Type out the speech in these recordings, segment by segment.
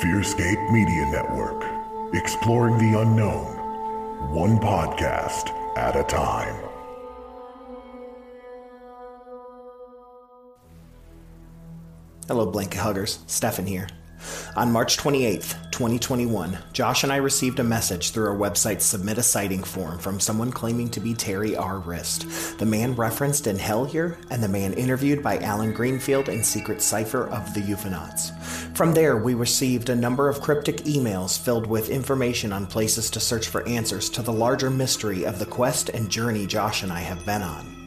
Fearscape Media Network. Exploring the unknown. One podcast at a time. Hello, Blanket Huggers. Stefan here. On March 28th, 2021, Josh and I received a message through our website's Submit a Sighting form from someone claiming to be Terry R. Wrist, the man referenced in Hellier and the man interviewed by Allen Greenfield in Secret Cipher of the UFOnauts. From there, we received a number of cryptic emails filled with information on places to search for answers to the larger mystery of the quest and journey Josh and I have been on.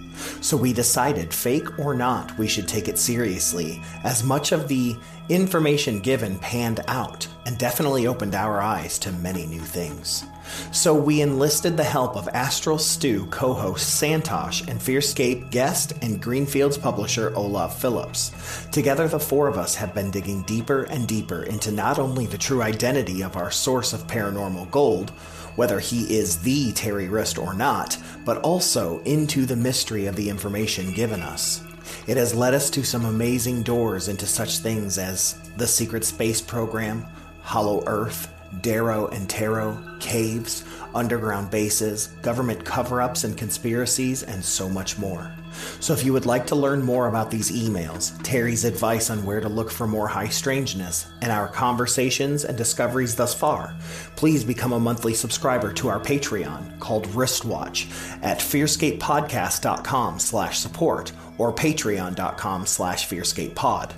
So we decided, fake or not, we should take it seriously, as much of the information given panned out and definitely opened our eyes to many new things. So we enlisted the help of Astral Stew co host Santosh and Fearscape guest and Greenfield's publisher Olav Phillips. Together, the four of us have been digging deeper and deeper into not only the true identity of our source of paranormal gold, whether he is the Terry Wrist or not, but also into the mystery of the information given us. It has led us to some amazing doors into such things as the secret space program, Hollow Earth, Dero and Tero, caves, underground bases, government cover ups and conspiracies, and so much more. So, if you would like to learn more about these emails, Terry's advice on where to look for more high strangeness, and our conversations and discoveries thus far, please become a monthly subscriber to our Patreon called Wristwatch at fearscapepodcast.com slash support or patreon.com slash fearscapepod.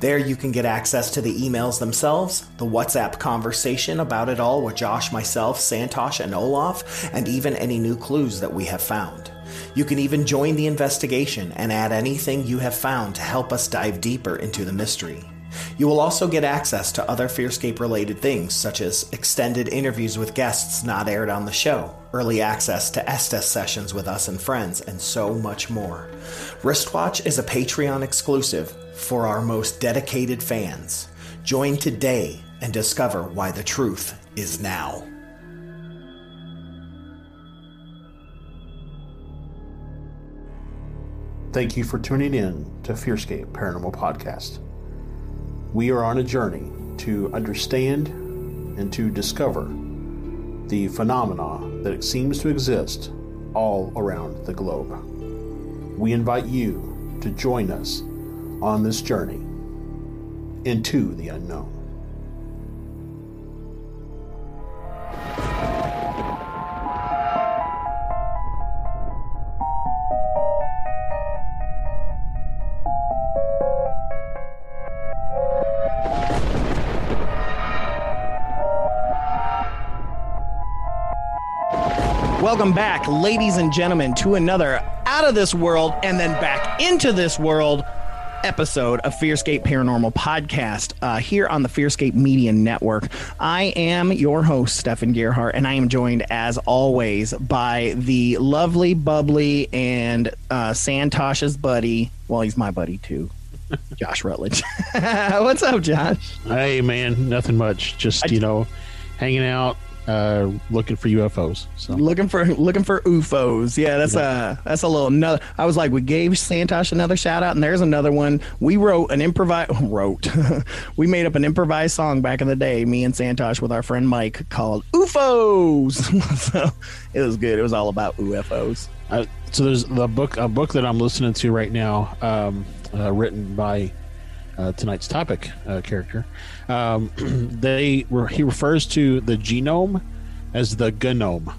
There you can get access to the emails themselves, the WhatsApp conversation about it all with Josh, myself, Santosh, and Olav, and even any new clues that we have found. You can even join the investigation and add anything you have found to help us dive deeper into the mystery. You will also get access to other Fearscape related things, such as extended interviews with guests not aired on the show, early access to Estes sessions with us and friends, and so much more. Wristwatch is a Patreon exclusive for our most dedicated fans. Join today and discover why the truth is now. Thank you for tuning in to Fearscape Paranormal Podcast. We are on a journey to understand and to discover the phenomena that seems to exist all around the globe. We invite you to join us on this journey into the unknown. Welcome back, ladies and gentlemen, to another out of this world and then back into this world episode of Fearscape Paranormal Podcast uh, here on the Fearscape Media Network. I am your host, Stefan Gerhardt, and I am joined, as always, by the lovely, bubbly, and uh, Santosh's buddy. Well, he's my buddy too. Josh Rutledge. What's up, Josh? Hey, man, nothing much. Just, you know, hanging out, uh, looking for UFOs. So Looking for looking for UFOs. Yeah, that's a that's a little another. I was like, we gave Santosh another shout out, and there's another one. We wrote an improvise wrote. we made up an improvised song back in the day, me and Santosh with our friend Mike, called UFOs. so it was good. It was all about UFOs. uh, so there's the book, a book that I'm listening to right now, um, uh, written by uh, tonight's topic uh, character. Um, they were, he refers to the genome as the genome.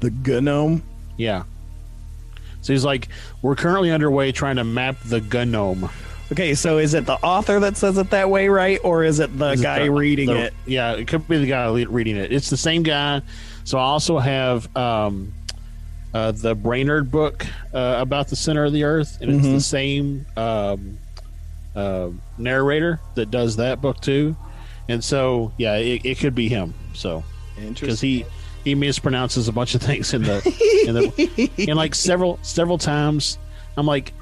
The Gnome. Yeah. So he's like, we're currently underway trying to map the genome. Okay, so is it the author that says it that way, right, or is it the Is it guy the- reading the- it? Yeah, it could be the guy reading it. It's the same guy. So I also have um, uh, the Brainerd book uh, about the center of the Earth, and it's Mhm. the same um, uh, narrator that does that book too, and so yeah, it, it could be him. So because he he mispronounces a bunch of things in the in the and like several several times. I'm like,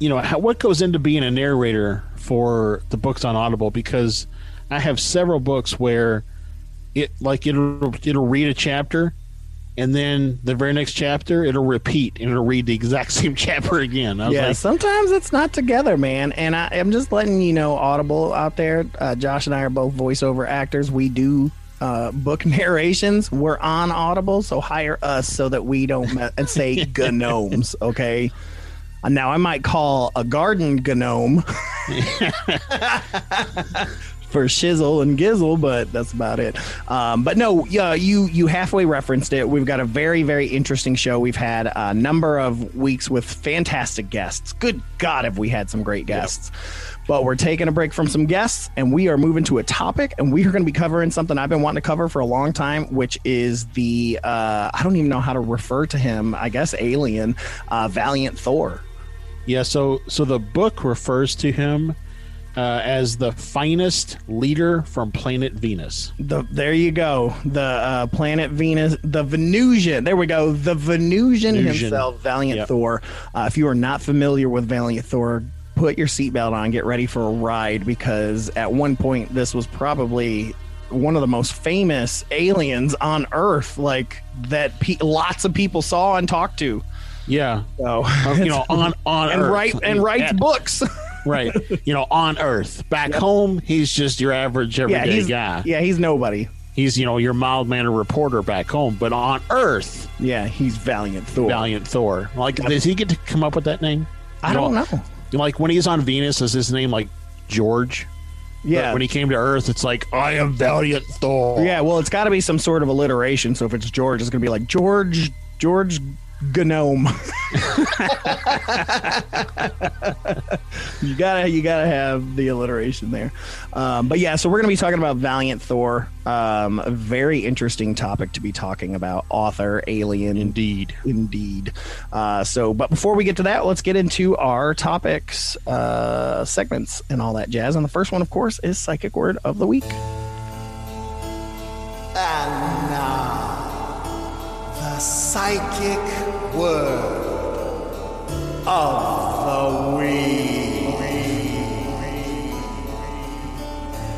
you know, how, what goes into being a narrator for the books on Audible? Because I have several books where it like it'll it'll read a chapter and then the very next chapter it'll repeat and it'll read the exact same chapter again. I was Yeah, like, sometimes it's not together, man. And I, I'm just letting you know, Audible out there. Uh, Josh and I are both voiceover actors. We do uh, book narrations. We're on Audible, so hire us so that we don't me- and say gnomes. Okay. Now I might call a garden gnome for shizzle and gizzle, but that's about it. Um, but no, yeah, you you halfway referenced it. We've got a very very interesting show. We've had a number of weeks with fantastic guests. Good God, have we had some great guests? But we're taking a break from some guests, and we are moving to a topic, and we are going to be covering something I've been wanting to cover for a long time, which is the uh, I don't even know how to refer to him. I guess alien, uh, Valiant Thor. Yeah, so so the book refers to him uh, as the finest leader from planet Venus. The there you go. The uh, planet Venus, the Venusian. There we go. The Venusian, Venusian. himself, Valiant Yep. Thor. Uh, if you are not familiar with Valiant Thor, put your seatbelt on. Get ready for a ride because at one point this was probably one of the most famous aliens on Earth, like that. Pe- lots of people saw and talked to. Yeah, So Um, you know, on on and Earth, write and writes Yeah, books. right. You know, on Earth. Back home, he's just your average yeah, everyday he's guy. yeah, he's nobody. He's you know your mild mannered reporter back home, but on Earth, Yeah, he's Valiant Thor. Valiant Thor. Like, does he get to come up with that name? I don't know. Like when he's on Venus, is his name like George? But Yeah, when he came to Earth, it's like I am Valiant Thor. Yeah, well, it's got to be some sort of alliteration. So if it's George, it's going to be like George George Gnome. you gotta you gotta have the alliteration there. Um, but yeah, so we're going to be talking about Valiant Thor. Um, a very interesting topic to be talking about. Author, alien, Indeed. indeed. Uh, so, but before we get to that, let's get into our topics, uh, segments, and all that jazz. And the first one, of course, is psychic word of the week. And now, psychic word of the week.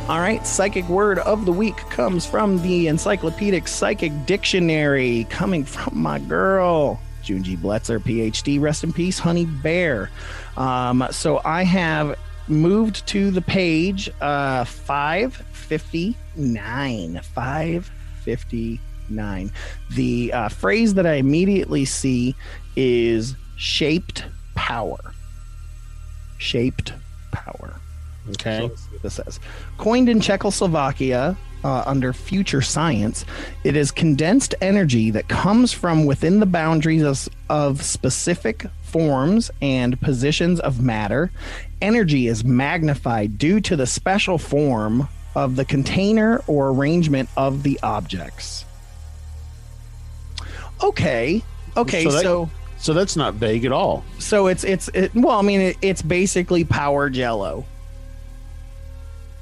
All right, psychic word of the week comes from the Encyclopedic Psychic Dictionary, coming from my girl, June G. Bletzer, PhD. Rest in peace, Honey Bear. Um, so I have moved to the page uh, 559. 559. The uh, phrase that I immediately see is shaped power. Shaped power. Okay. So let's see what this says. Coined in Czechoslovakia uh, under future science, it is condensed energy that comes from within the boundaries of, of specific forms and positions of matter. Energy is magnified due to the special form of the container or arrangement of the objects. Okay. Okay, So that- so So that's not vague at all. so it's it's it, well, I mean, it, it's basically power jello.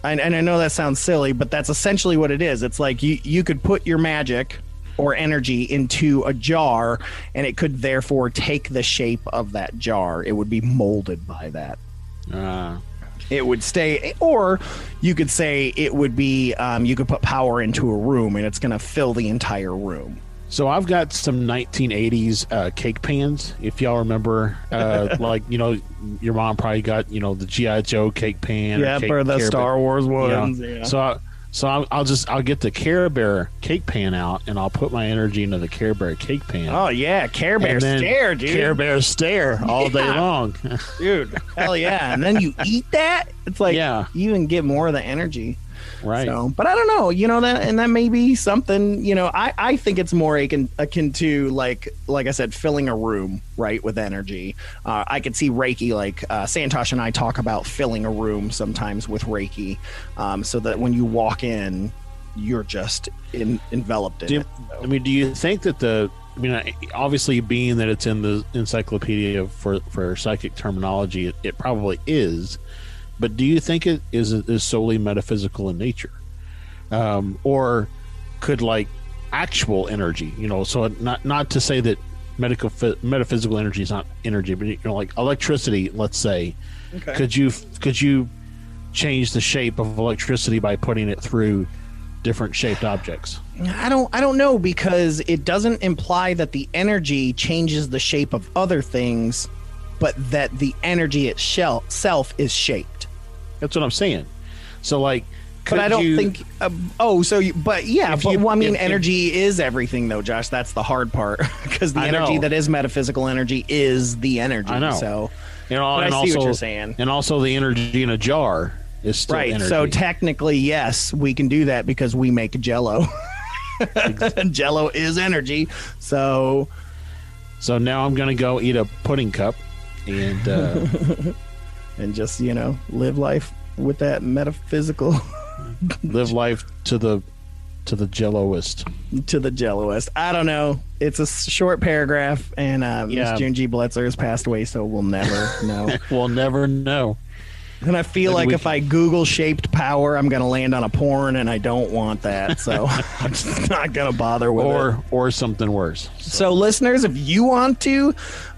And, and I know that sounds silly, but that's essentially what it is. It's like you you could put your magic or energy into a jar, and it could therefore take the shape of that jar. It would be molded by that. Uh, It would stay, or you could say it would be. Um, you could put power into a room, and it's going to fill the entire room. So I've got some 1980s uh, cake pans. If y'all remember, uh, like you know, your mom probably got you know the GI Joe cake pan. Yeah, cake, for the Care Star Bear, Wars you know. Yeah. So I, so I'll, I'll just I'll get the Care Bear cake pan out and I'll put my energy into the Care Bear cake pan. oh yeah, Care Bear stare, dude. Care Bear stare all day long. dude. Hell yeah! And then you eat that. It's like Yeah. you even get more of the energy. Right. So, but I don't know. You know that, and that may be something. You know, I I think it's more akin akin to like like I said, filling a room right with energy. Uh, I could see Reiki like uh, Santosh and I talk about filling a room sometimes with Reiki, um, so that when you walk in, you're just in, enveloped in Do it. So- I mean, do you think that the I mean, obviously, being that it's in the encyclopedia for for psychic terminology, it, it probably is. But do you think it is is solely metaphysical in nature, um, or could like actual energy? You know, so not not to say that medical metaphysical energy is not energy, but you know, like electricity, let's say, okay. could you could you change the shape of electricity by putting it through different shaped objects? I don't I don't know because it doesn't imply that the energy changes the shape of other things, but that the energy itself is shaped. That's what I'm saying. So like but I don't you, think. Uh, oh, so you, but yeah, but you, well, I mean, if, energy if, is everything, though, Josh. That's the hard part because the I energy know. that is metaphysical energy is the energy. I know. So, you know, and I see also, what you're saying. And also, the energy in a jar is still right. Energy. So technically, yes, we can do that because we make Jello. Jello is energy. So, so now I'm gonna go eat a pudding cup and uh, and just you know live life with that metaphysical live life to the to the jelloist to the jelloist i don't know. It's a short paragraph and uh, yeah. miss june g bletzer has passed away so we'll never know. We'll never know and I feel Maybe like if can... I Google shaped power, I'm going to land on a porn, and I don't want that. So I'm just not going to bother with or, it. Or something worse. So. so, listeners, if you want to,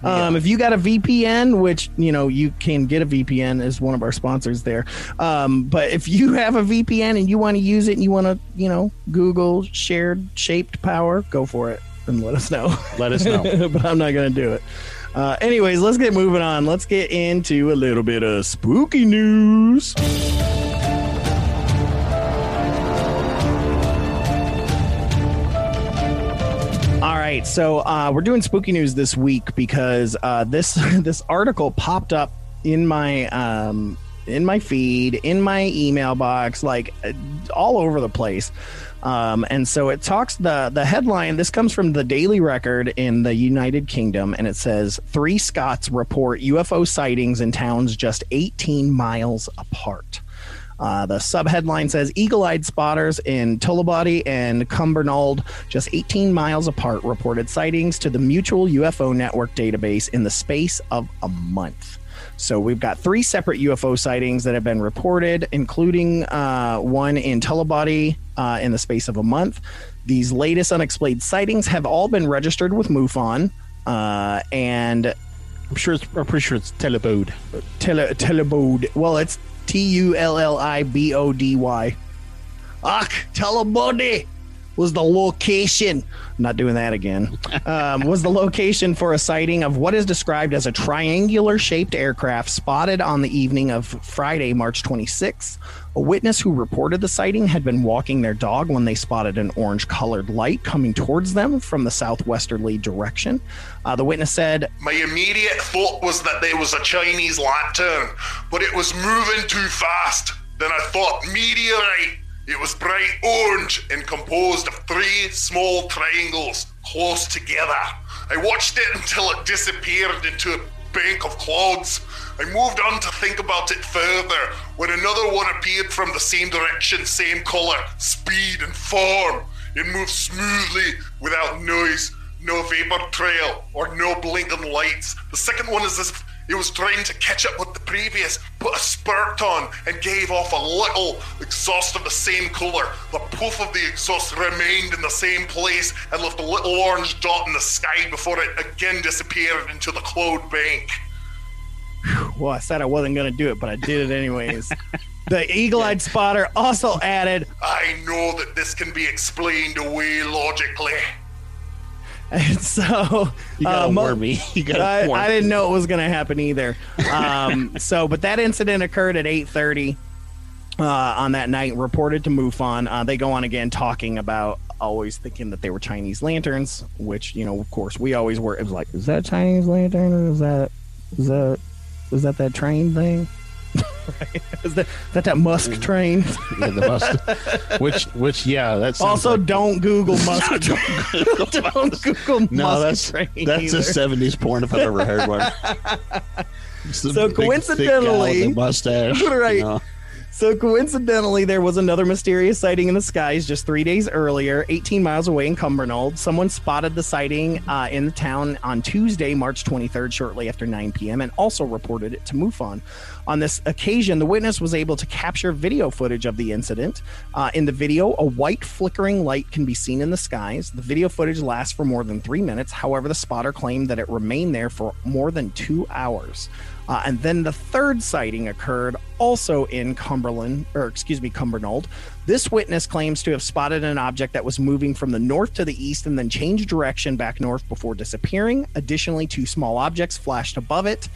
um, yeah. if you got a VPN, which, you know, you can get a VPN as one of our sponsors there. Um, but if you have a VPN and you want to use it and you want to, you know, Google shared shaped power, go for it and let us know. Let us know. but I'm not going to do it. Uh, anyways, let's get moving on. Let's get into a little bit of spooky news. All right, so uh, we're doing spooky news this week because uh, this this article popped up in my um, in my feed, in my email box, like uh, all over the place. Um, and so it talks the the headline. This comes from the Daily Record in the United Kingdom, and it says three Scots report UFO sightings in towns just 18 miles apart. Uh, the subheadline says Eagle eyed spotters in Tullibody and Cumbernauld, just 18 miles apart, reported sightings to the Mutual UFO Network database in the space of a month. So we've got three separate UFO sightings that have been reported, including uh, one in Tullibody uh, in the space of a month. These latest unexplained sightings have all been registered with MUFON, uh, and I'm sure it's, I'm pretty sure it's Telebode. Tele, Telebode. Well, it's T U L L I B O D Y. Ach, Telebode was the location. I'm not doing that again. Um, was the location for a sighting of what is described as a triangular shaped aircraft spotted on the evening of Friday, March 26th. A witness who reported the sighting had been walking their dog when they spotted an orange colored light coming towards them from the southwesterly direction. Uh, the witness said, My immediate thought was that there was a Chinese lantern, but it was moving too fast. Then I thought meteorite it was bright orange and composed of three small triangles close together. I watched it until it disappeared into a bank of clouds. I moved on to think about it further when another one appeared from the same direction, same color, speed, and form. It moved smoothly without noise, no vapor trail, or no blinking lights. The second one is as if it was trying to catch up with the previous, put a spurt on, and gave off a little exhaust of the same color. The puff of the exhaust remained in the same place and left a little orange dot in the sky before it again disappeared into the cloud bank. Well, I said I wasn't going to do it, but I did it anyways. the eagle eyed spotter also added I know that this can be explained away logically. And so you gotta uh, warn me. You gotta I, warn I didn't know it was gonna happen either. Um, so, but that incident occurred at eight thirty uh, on that night. Reported to MUFON. Uh, they go on again talking about always thinking that they were Chinese lanterns, which you know, of course, we always were. It was like, is that Chinese lantern or is that is that is that that train thing? Is that, that that Musk mm. train? yeah, the Musk. Which, which, yeah, that's also like, don't Google Musk. don't, don't Google no, Musk that's, train. That's either. a '70s porn if I've ever heard one. so coincidentally, mustache, right? You know. So coincidentally, there was another mysterious sighting in the skies just three days earlier, 18 miles away in Cumbernauld. Someone spotted the sighting uh, in the town on Tuesday, March 23rd, shortly after 9 p.m., and also reported it to MUFON. On this occasion, the witness was able to capture video footage of the incident. Uh, in the video, a white flickering light can be seen in the skies. The video footage lasts for more than three minutes. However, the spotter claimed that it remained there for more than two hours. Uh, and then the third sighting occurred also in Cumberland, or excuse me, Cumbernauld. This witness claims to have spotted an object that was moving from the north to the east and then changed direction back north before disappearing. Additionally, two small objects flashed above it.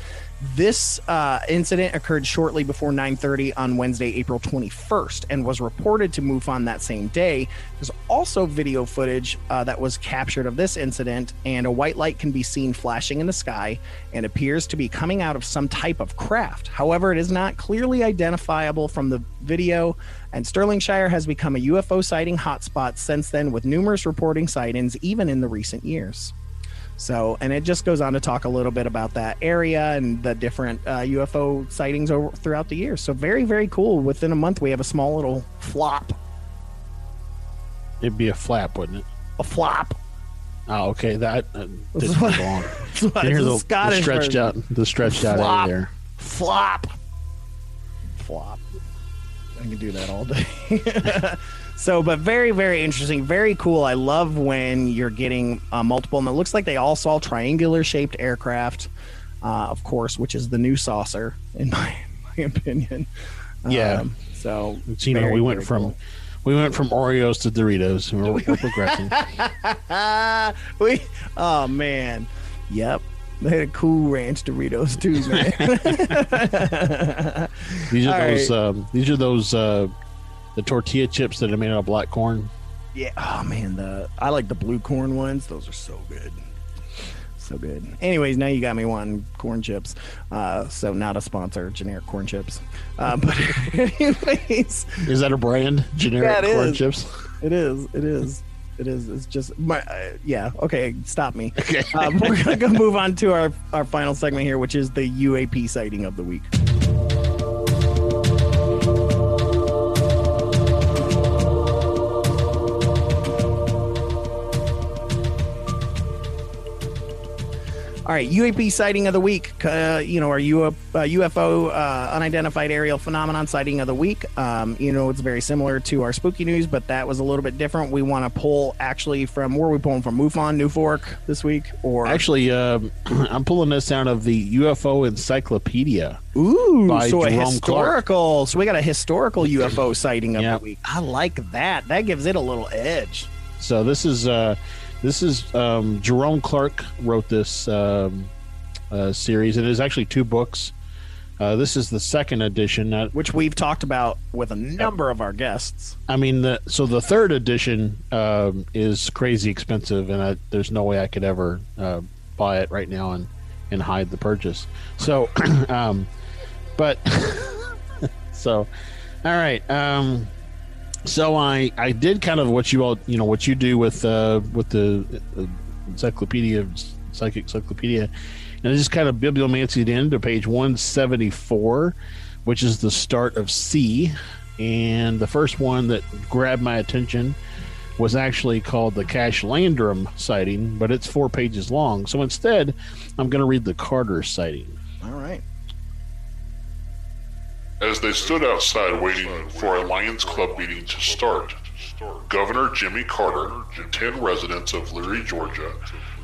This uh, incident occurred shortly before 9:30 on Wednesday, April 21st, and was reported to MUFON that same day. There's also video footage uh, that was captured of this incident, and a white light can be seen flashing in the sky and appears to be coming out of some type of craft. However, it is not clearly identifiable from the video, and Stirlingshire has become a UFO sighting hotspot since then, with numerous reporting sightings even in the recent years. So, and it just goes on to talk a little bit about that area and the different uh, UFO sightings over throughout the years. So, very, very cool. Within a month, we have a small little flop. It'd be a flap, wouldn't it? A flop. Oh, okay. That uh, This is didn't belong. Here's the, the stretched version. out, the stretched out Flop. area there. Flop. Flop. I can do that all day. so, but very, very interesting. Very cool. I love when you're getting uh, multiple, and it looks like they all saw triangular shaped aircraft, uh, of course, which is the new saucer, in my, my opinion. Yeah. Um, so, It's, you know, we went from cool. we went from Oreos to Doritos. and We're, we're progressing. We, oh man, yep. They had a cool ranch Doritos too, man. These are All those. Um, these are those. Uh, the tortilla chips that are made out of black corn. yeah. Oh man, the I like the blue corn ones. Those are so good. So good. Anyways, now you got me wanting corn chips. Uh, so not a sponsor, generic corn chips. Uh, but anyways, Is that a brand? Generic Yeah, corn is. chips. it is. It is. It is. It's just my. Uh, yeah. Okay. Stop me. Okay. Um, we're gonna go move on to our our final segment here, which is the UAP sighting of the week. All right, UAP sighting of the week. Uh, you know, our UFO, uh, UFO uh, unidentified aerial phenomenon sighting of the week. Um, you know, it's very similar to our spooky news, but that was a little bit different. We want to pull actually from where are we pulling from? MUFON, NUFORC this week, or Actually, um, I'm pulling this out of the UFO Encyclopedia. ooh, so a Jerome Clark. historical. So we got a historical UFO sighting of Yeah. the week. I like that. That gives it a little edge. So this is uh, this is um, Jerome Clark wrote this um, uh, series. And it is actually two books. Uh, this is the second edition. Not, which we've talked about with a number of our guests. I mean, the so the third edition um, is crazy expensive, and I, there's no way I could ever uh, buy it right now and and hide the purchase. So, um, but so, all right. Um, so I I did kind of what you all you know what you do with uh, with the uh, encyclopedia psychic encyclopedia, and I just kind of bibliomancied in to page 174, which is the start of C, and the first one that grabbed my attention was actually called the Cash Landrum sighting, but it's four pages long. So instead, I'm going to read the Carter sighting. All right. As they stood outside waiting for a Lions Club meeting to start, Governor Jimmy Carter and 10 residents of Leary, Georgia,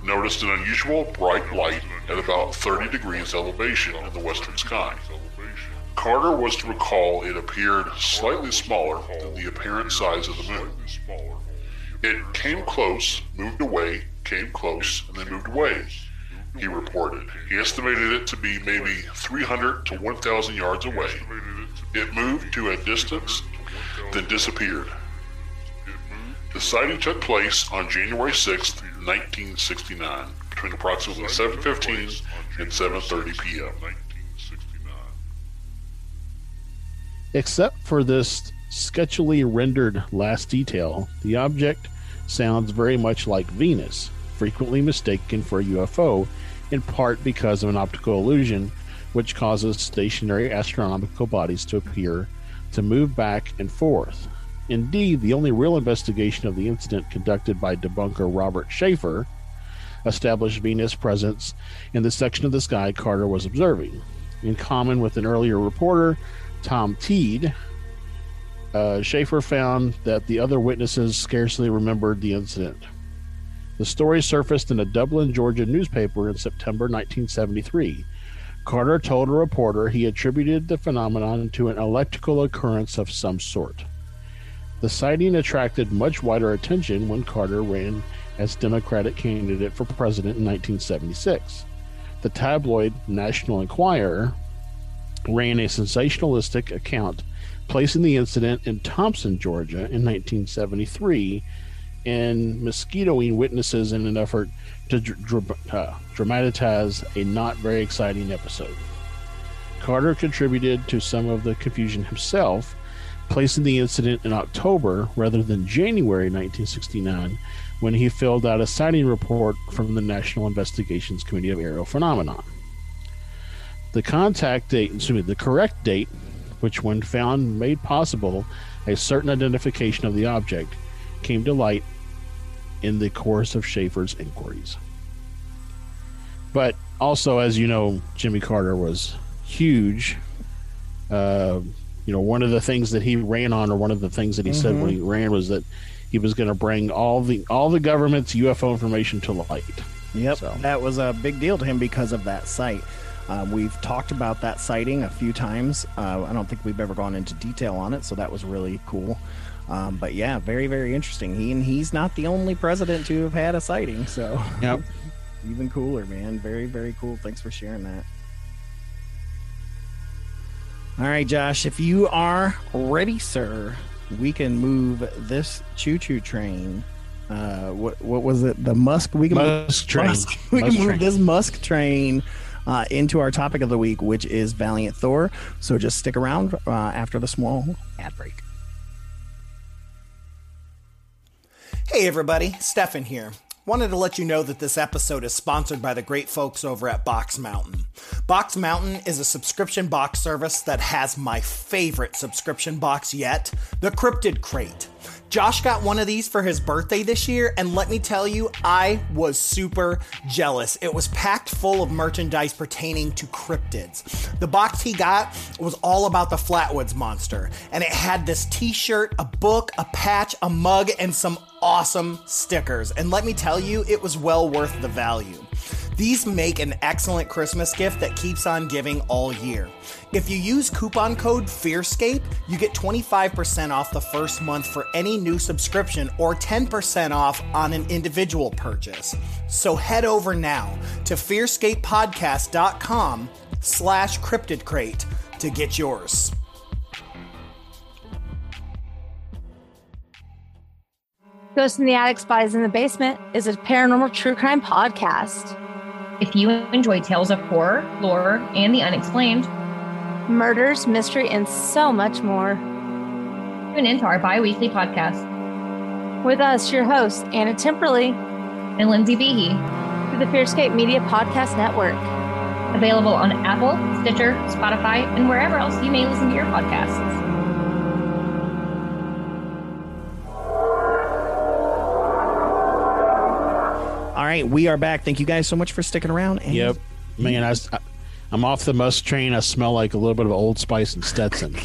noticed an unusual bright light at about 30 degrees elevation in the western sky. Carter was to recall it appeared slightly smaller than the apparent size of the moon. It came close, moved away, came close, and then moved away, he reported. He estimated it to be maybe 300 to 1,000 yards away. It moved to a distance, then disappeared. The sighting took place on January 6, 1969, between approximately 7:15 and 7:30 p.m. Except for this sketchily rendered last detail, the object sounds very much like Venus, frequently mistaken for a UFO, in part because of an optical illusion which causes stationary astronomical bodies to appear to move back and forth. Indeed, the only real investigation of the incident conducted by debunker Robert Sheaffer established Venus' presence in the section of the sky Carter was observing. In common with an earlier reporter, Tom Teed, uh, Sheaffer found that the other witnesses scarcely remembered the incident. The story surfaced in a Dublin, Georgia newspaper in September 1973. Carter told a reporter he attributed the phenomenon to an electrical occurrence of some sort. The sighting attracted much wider attention when Carter ran as Democratic candidate for president in 1976. The tabloid National Enquirer ran a sensationalistic account placing the incident in Thompson, Georgia in 1973 and mosquitoing witnesses in an effort to dr- uh, dramatize a not very exciting episode. Carter contributed to some of the confusion himself, placing the incident in October rather than January 1969 when he filled out a sighting report from the National Investigations Committee of Aerial Phenomenon. The contact date, excuse me, the correct date, which when found made possible a certain identification of the object, came to light in the course of Sheaffer's inquiries. But also, as you know, Jimmy Carter was huge. Uh, you know, one of the things that he ran on, or one of the things that he mm-hmm. said when he ran, was that he was going to bring all the all the government's UFO information to light. Yep, so. that was a big deal to him because of that site. Uh, we've talked about that sighting a few times. Uh, I don't think we've ever gone into detail on it, so that was really cool. Um, but yeah, very very interesting. He and he's not the only president to have had a sighting. So yep, even cooler, man. Very very cool. Thanks for sharing that. All right, Josh, if you are ready, sir, we can move this choo choo train. Uh, what what was it? The Musk. We can Musk move, train. Musk, we Musk can move train. this Musk train uh, into our topic of the week, which is Valiant Thor. So just stick around uh, after the small ad break. Hey everybody, Stefan here. Wanted to let you know that this episode is sponsored by the great folks over at Box Mountain. Box Mountain is a subscription box service that has my favorite subscription box yet, the Cryptid Crate. Josh got one of these for his birthday this year, and let me tell you, I was super jealous. It was packed full of merchandise pertaining to cryptids. The box he got was all about the Flatwoods monster, and it had this t shirt, a book, a patch, a mug, and some awesome stickers. And let me tell you, it was well worth the value. These make an excellent Christmas gift that keeps on giving all year. If you use coupon code FEARSCAPE, you get 25% off the first month for any new subscription or 10% off on an individual purchase. So head over now to fearscapepodcast.com slash cryptidcrate to get yours. Ghost in the Attic, Spies in the Basement is a paranormal true crime podcast. If you enjoy tales of horror, lore, and the unexplained, murders, mystery, and so much more, tune into our bi weekly podcast. With us, your hosts, Anna Timperley and Lindsay Behe, through the Fearscape Media Podcast Network. Available on Apple, Stitcher, Spotify, and wherever else you may listen to your podcasts. Right, we are back. Thank you guys so much for sticking around. And yep, man, I, I'm off the Musk train. I smell like a little bit of Old Spice and Stetson.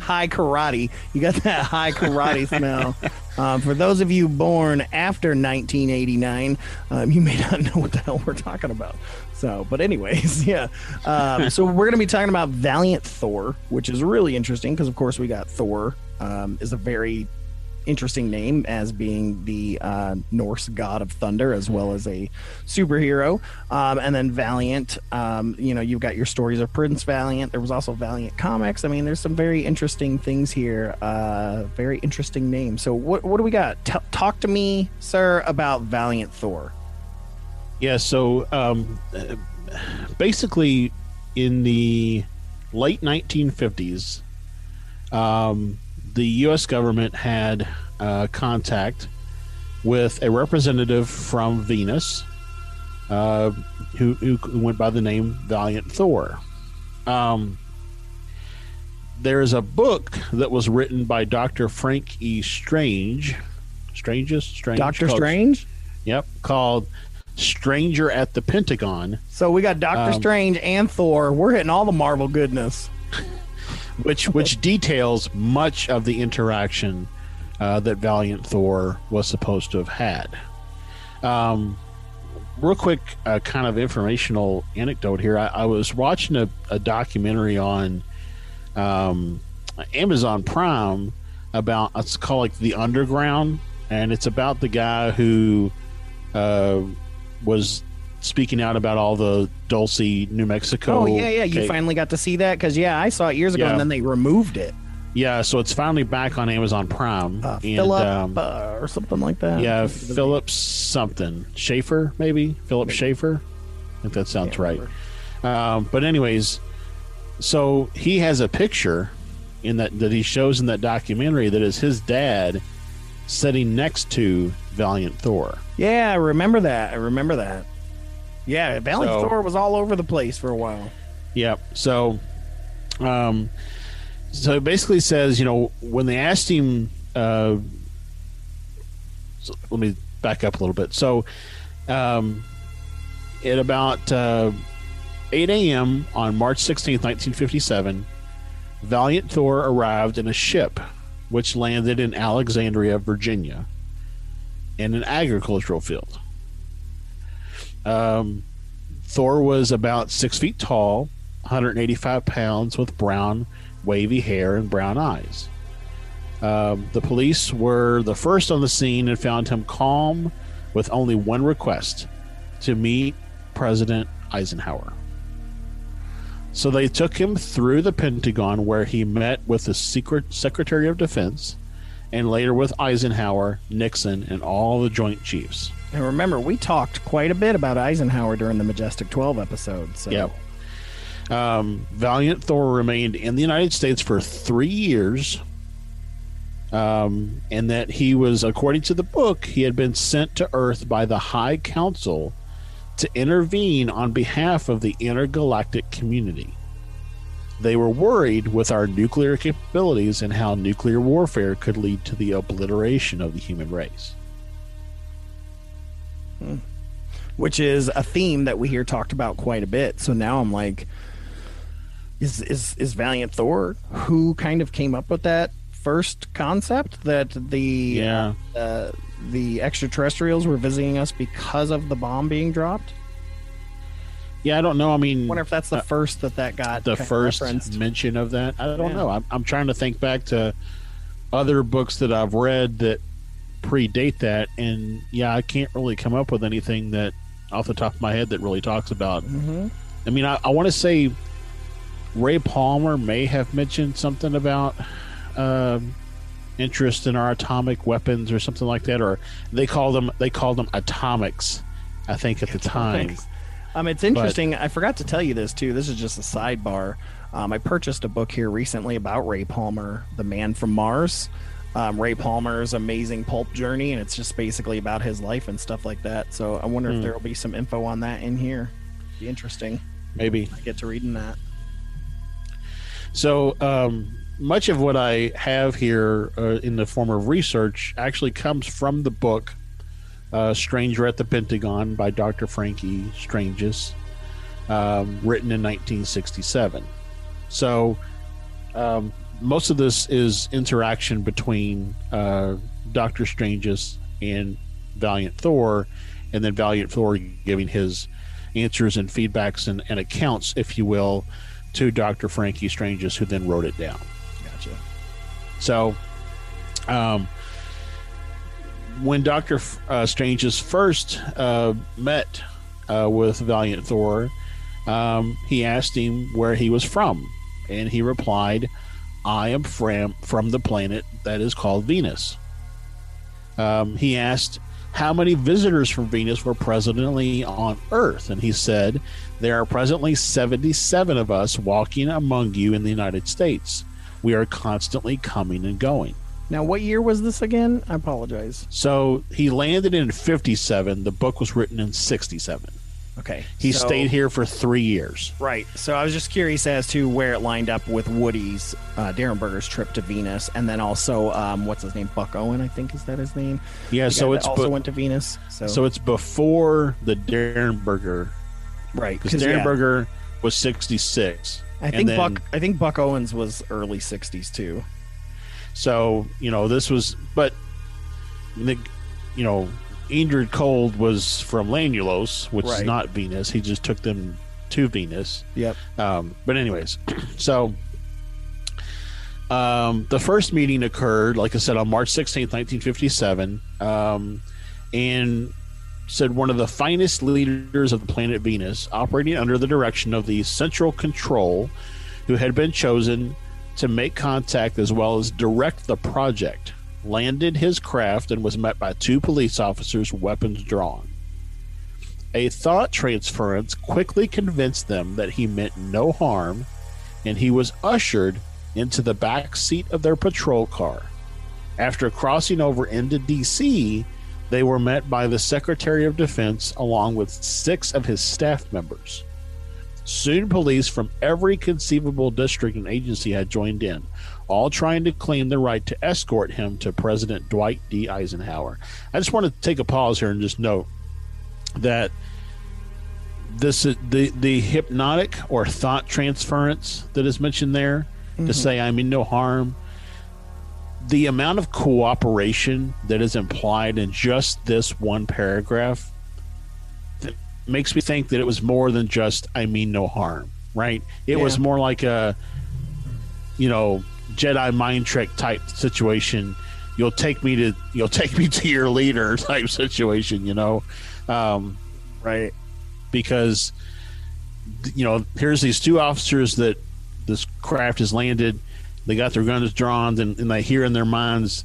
high karate. You got that high karate smell. Um, for those of you born after 1989, um, you may not know what the hell we're talking about. So, but anyways, yeah. Um, so we're going to be talking about Valiant Thor, which is really interesting because, of course, we got Thor um, is a very interesting name as being the uh, Norse god of thunder as well as a superhero. Um, and then Valiant, um, you know, you've got your stories of Prince Valiant. There was also Valiant Comics. I mean, there's some very interesting things here. Uh, very interesting name. So, what, what do we got? T- talk to me, sir, about Valiant Thor. Yeah, so um, basically, in the late 1950s, um, the U.S. government had uh, contact with a representative from Venus uh, who, who, went by the name Valiant Thor. um, there is a book that was written by Dr. Frank E. Strange. Strangest? Strange? Doctor called- Strange. Yep. Called Stranger at the Pentagon, So we got Doctor Um, Strange and Thor. We're hitting all the Marvel goodness. Which which details much of the interaction uh, that Valiant Thor was supposed to have had. Um, real quick, uh, kind of informational anecdote here. I, I was watching a, a documentary on um, Amazon Prime about it's called like the Underground, and it's about the guy who uh, was speaking out about all the Dulce, New Mexico. Oh yeah, yeah. You ca- finally got to see that because yeah, I saw it years ago, Yeah. and then they removed it. Yeah, so it's finally back on Amazon Prime. Uh, and, Philip um, uh, or something like that. yeah, Philip something Schaefer, maybe Philip Schaefer. I think that sounds right. Um, but anyways, so he has a picture in that that he shows in that documentary that is his dad sitting next to Valiant Thor. Yeah, I remember that. I remember that. Yeah, Valiant So- Thor was all over the place for a while. Yep. So, um, so it basically says, you know, when they asked him, uh, so let me back up a little bit. So, um, at about uh, 8 a.m. on March 16th, 1957, Valiant Thor arrived in a ship which landed in Alexandria, Virginia, in an agricultural field. Um, Thor was about six feet tall, 185 pounds, with brown, wavy hair and brown eyes. Um, the police were the first on the scene and found him calm with only one request to meet President Eisenhower. So they took him through the Pentagon where he met with the secret Secretary of Defense and later with Eisenhower, Nixon, and all the Joint Chiefs. And remember, we talked quite a bit about Eisenhower during the Majestic 12 episode. So. Um, Valiant Thor remained in the United States for three years. Um, and that he was, according to the book, he had been sent to Earth by the High Council to intervene on behalf of the intergalactic community. They were worried with our nuclear capabilities and how nuclear warfare could lead to the obliteration of the human race. Which is a theme that we hear talked about quite a bit. So now I'm like, is is is Valiant Thor who kind of came up with that first concept that the Yeah. uh, the extraterrestrials were visiting us because of the bomb being dropped? Yeah, I don't know. I mean, I wonder if that's the first that that got the first referenced. mention of that. I don't Yeah. know. I'm, I'm trying to think back to other books that I've read that predate that, and yeah, I can't really come up with anything that off the top of my head that really talks about. Mhm. I mean, I, I want to say Ray Palmer may have mentioned something about um, interest in our atomic weapons or something like that, or they called them they called them atomics. I think at the time. Um, it's interesting. I forgot to tell you this too. This is just a sidebar. Um, I purchased a book here recently about Ray Palmer, the man from Mars. Um, Ray Palmer's amazing pulp journey, and it's just basically about his life and stuff like that. So I wonder Hmm. if there will be some info on that in here. Be interesting. Maybe I get to reading that. So, um, much of what I have here uh, in the form of research actually comes from the book uh, Stranger at the Pentagon by Dr. Frankie Stranges, um, written in 1967. So, um, most of this is interaction between uh, Doctor Stranges and Valiant Thor, and then Valiant Thor giving his answers and feedbacks and, and accounts, if you will, to Dr. Frankie Stranges, who then wrote it down. Gotcha. So, um, when Doctor F- uh, Stranges first uh, met uh, with Valiant Thor, um, he asked him where he was from, and he replied, "I am from from the planet that is called Venus." Um, he asked how many visitors from Venus were presently on Earth, and he said, "There are presently seventy-seven of us walking among you in the United States. We are constantly coming and going." Now, what year was this again? I apologize. So he landed in 57. The book was written in 67. Okay. He so- stayed here for three years. Right. So I was just curious as to where it lined up with Woody's uh, Derenberger's trip to Venus, and then also um, what's his name, Buck Owen, I think is that his name. Yeah, The so it's also bu- went to Venus. So, So it's before the Derenberger, right because 'cause, Darren yeah, Burger was 66. I think then- Buck. I think Buck Owens was early '60s too. So you know this was, but the, you know, Indrid Cold was from Lanulos, which is not Venus. He just took them to Venus. Yep. Um, but anyways, so um, the first meeting occurred, like I said, on March 16th, 1957, um, and said one of the finest leaders of the planet Venus, operating under the direction of the Central Control, who had been chosen to make contact as well as direct the project, landed his craft and was met by two police officers, weapons drawn. A thought transference quickly convinced them that he meant no harm, and he was ushered into the back seat of their patrol car. After crossing over into D.C., they were met by the Secretary of Defense along with six of his staff members. Soon, police from every conceivable district and agency had joined in, all trying to claim the right to escort him to President Dwight D. Eisenhower. I just want to take a pause here and just note that this is the the hypnotic or thought transference that is mentioned there to mm-hmm. say I mean no harm. The amount of cooperation that is implied in just this one paragraph that makes me think that it was more than just I mean no harm, right? It was more like a you know Jedi mind trick type situation. You'll take me to you'll take me to your leader type situation, you know. Um, Right. because you know here's these two officers that this craft has landed they got their guns drawn and, and they hear in their minds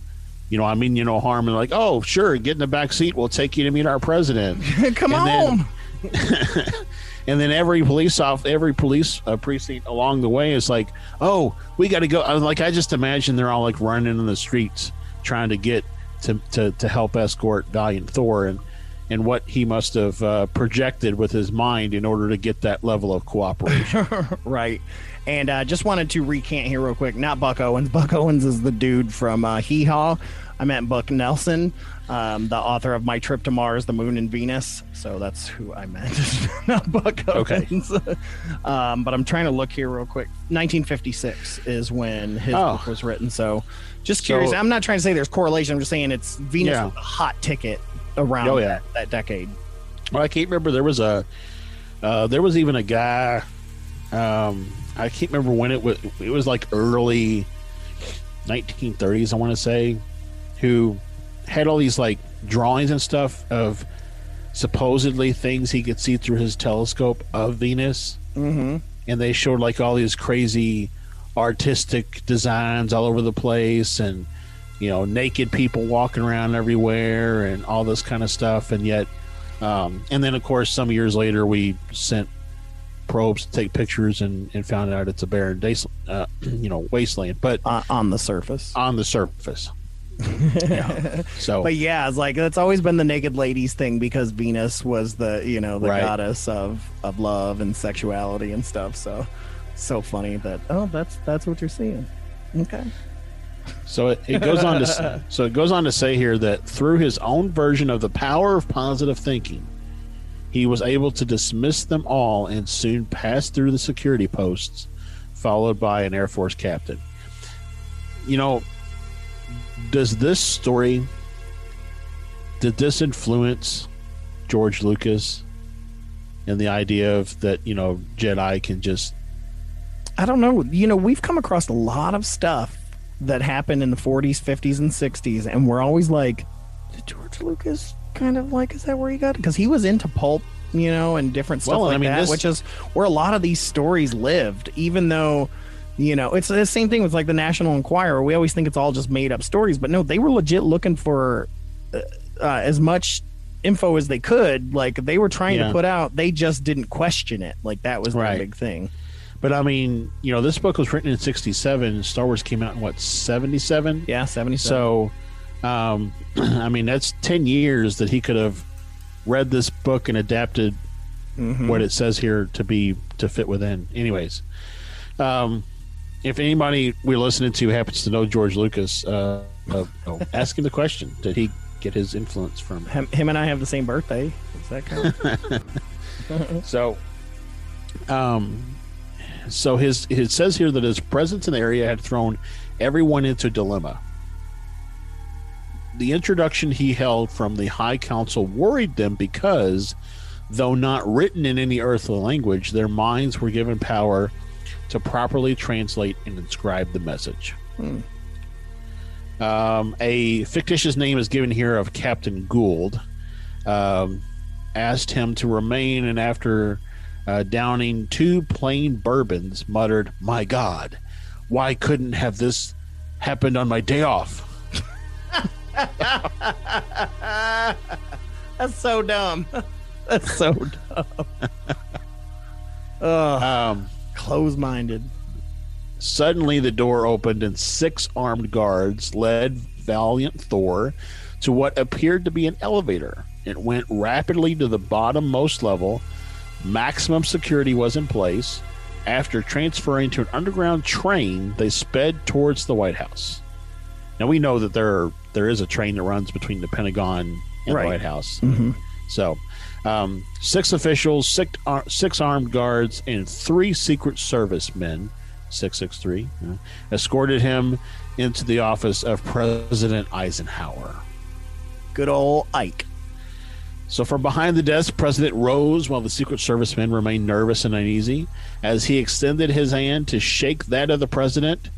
you know i mean you no harm and like oh sure get in the back seat we'll take you to meet our president Come And then- home. and then every police off every police uh, precinct along the way is like oh we got to go I like i just imagine they're all like running in the streets trying to get to to, to help escort valiant thor and and what he must have uh, projected with his mind in order to get that level of cooperation right. And uh, just wanted to recant here real quick. Not Buck Owens. Buck Owens is the dude from uh, Hee Haw. I meant Buck Nelson, um, the author of My Trip to Mars, The Moon, and Venus. So that's who I meant. Not Buck Okay. Owens. um, but I'm trying to look here real quick. 1956 is when his Oh. book was written. So just So- curious. I'm not trying to say there's correlation. I'm just saying it's Venus Yeah. was a hot ticket around Oh, yeah. that, that decade. Well, I can't remember. There was a, uh, there was even a guy. Um, I can't remember when it was. It was like early 1930s, I want to say, who had all these like drawings and stuff of supposedly things he could see through his telescope of Venus, Mm-hmm. and they showed like all these crazy artistic designs all over the place, and you know, naked people walking around everywhere, and all this kind of stuff, and yet. Um, and then, of course, some years later, we sent probes to take pictures and, and found out it's a barren, uh, you know, wasteland. But Uh, on the surface. on the surface, Yeah. so But yeah, it's like that's always been the naked ladies thing because Venus was the you know the Right. goddess of of love and sexuality and stuff. So so funny that oh that's that's what you're seeing. Okay. So it, it goes on to so it goes on to say here that through his own version of the power of positive thinking, he was able to dismiss them all and soon pass through the security posts, followed by an Air Force captain. You know, does this story did this influence George Lucas and the idea of that you know Jedi can just I don't know. You know, we've come across a lot of stuff that happened in the 40s, 50s, and 60s, and we're always like, did George Lucas kind of like, is that where he got it? Because he was into pulp, you know, and different stuff Well, I like mean, that, this- which is where a lot of these stories lived, even though. You know, it's the same thing with like the National Enquirer. We always think it's all just made up stories, but no, they were legit looking for uh, uh, as much info as they could. Like they were trying Yeah. to put out, they just didn't question it. Like that was Right. the big thing. But I mean, you know, this book was written in '67. Star Wars came out in what '77. Yeah, 77. So, um, I mean, that's ten years that he could have read this book and adapted what it says here to be to fit within. Anyways, um, if anybody we're listening to happens to know George Lucas, uh, uh, ask him the question: Did he get his influence from? Him, him and I have the same birthday. Is that count? So, um, so his it says here that his presence in the area had thrown everyone into a dilemma. The introduction he held from the High Council worried them because, though not written in any earthly language, their minds were given power to properly translate and inscribe the message. Um, a fictitious name is given here of Captain Gould. Um, asked him to remain, and after uh, downing two plain bourbons, muttered, "My God, why couldn't have this happened on my day off?" That's so dumb. That's so dumb. Ugh, Um, close-minded. Suddenly, the door opened, and six armed guards led valiant Thor to what appeared to be an elevator. It went rapidly to the bottommost level. Maximum security was in place. After transferring to an underground train, they sped towards the White House. Now we know that there there is a train that runs between the Pentagon and Right. the White House. So, um, six officials, six, ar- six armed guards, and three Secret Service men, 663, uh, escorted him into the office of President Eisenhower. Good old Ike. So, from behind the desk, President rose while the Secret Service men remained nervous and uneasy. As he extended his hand to shake that of the president,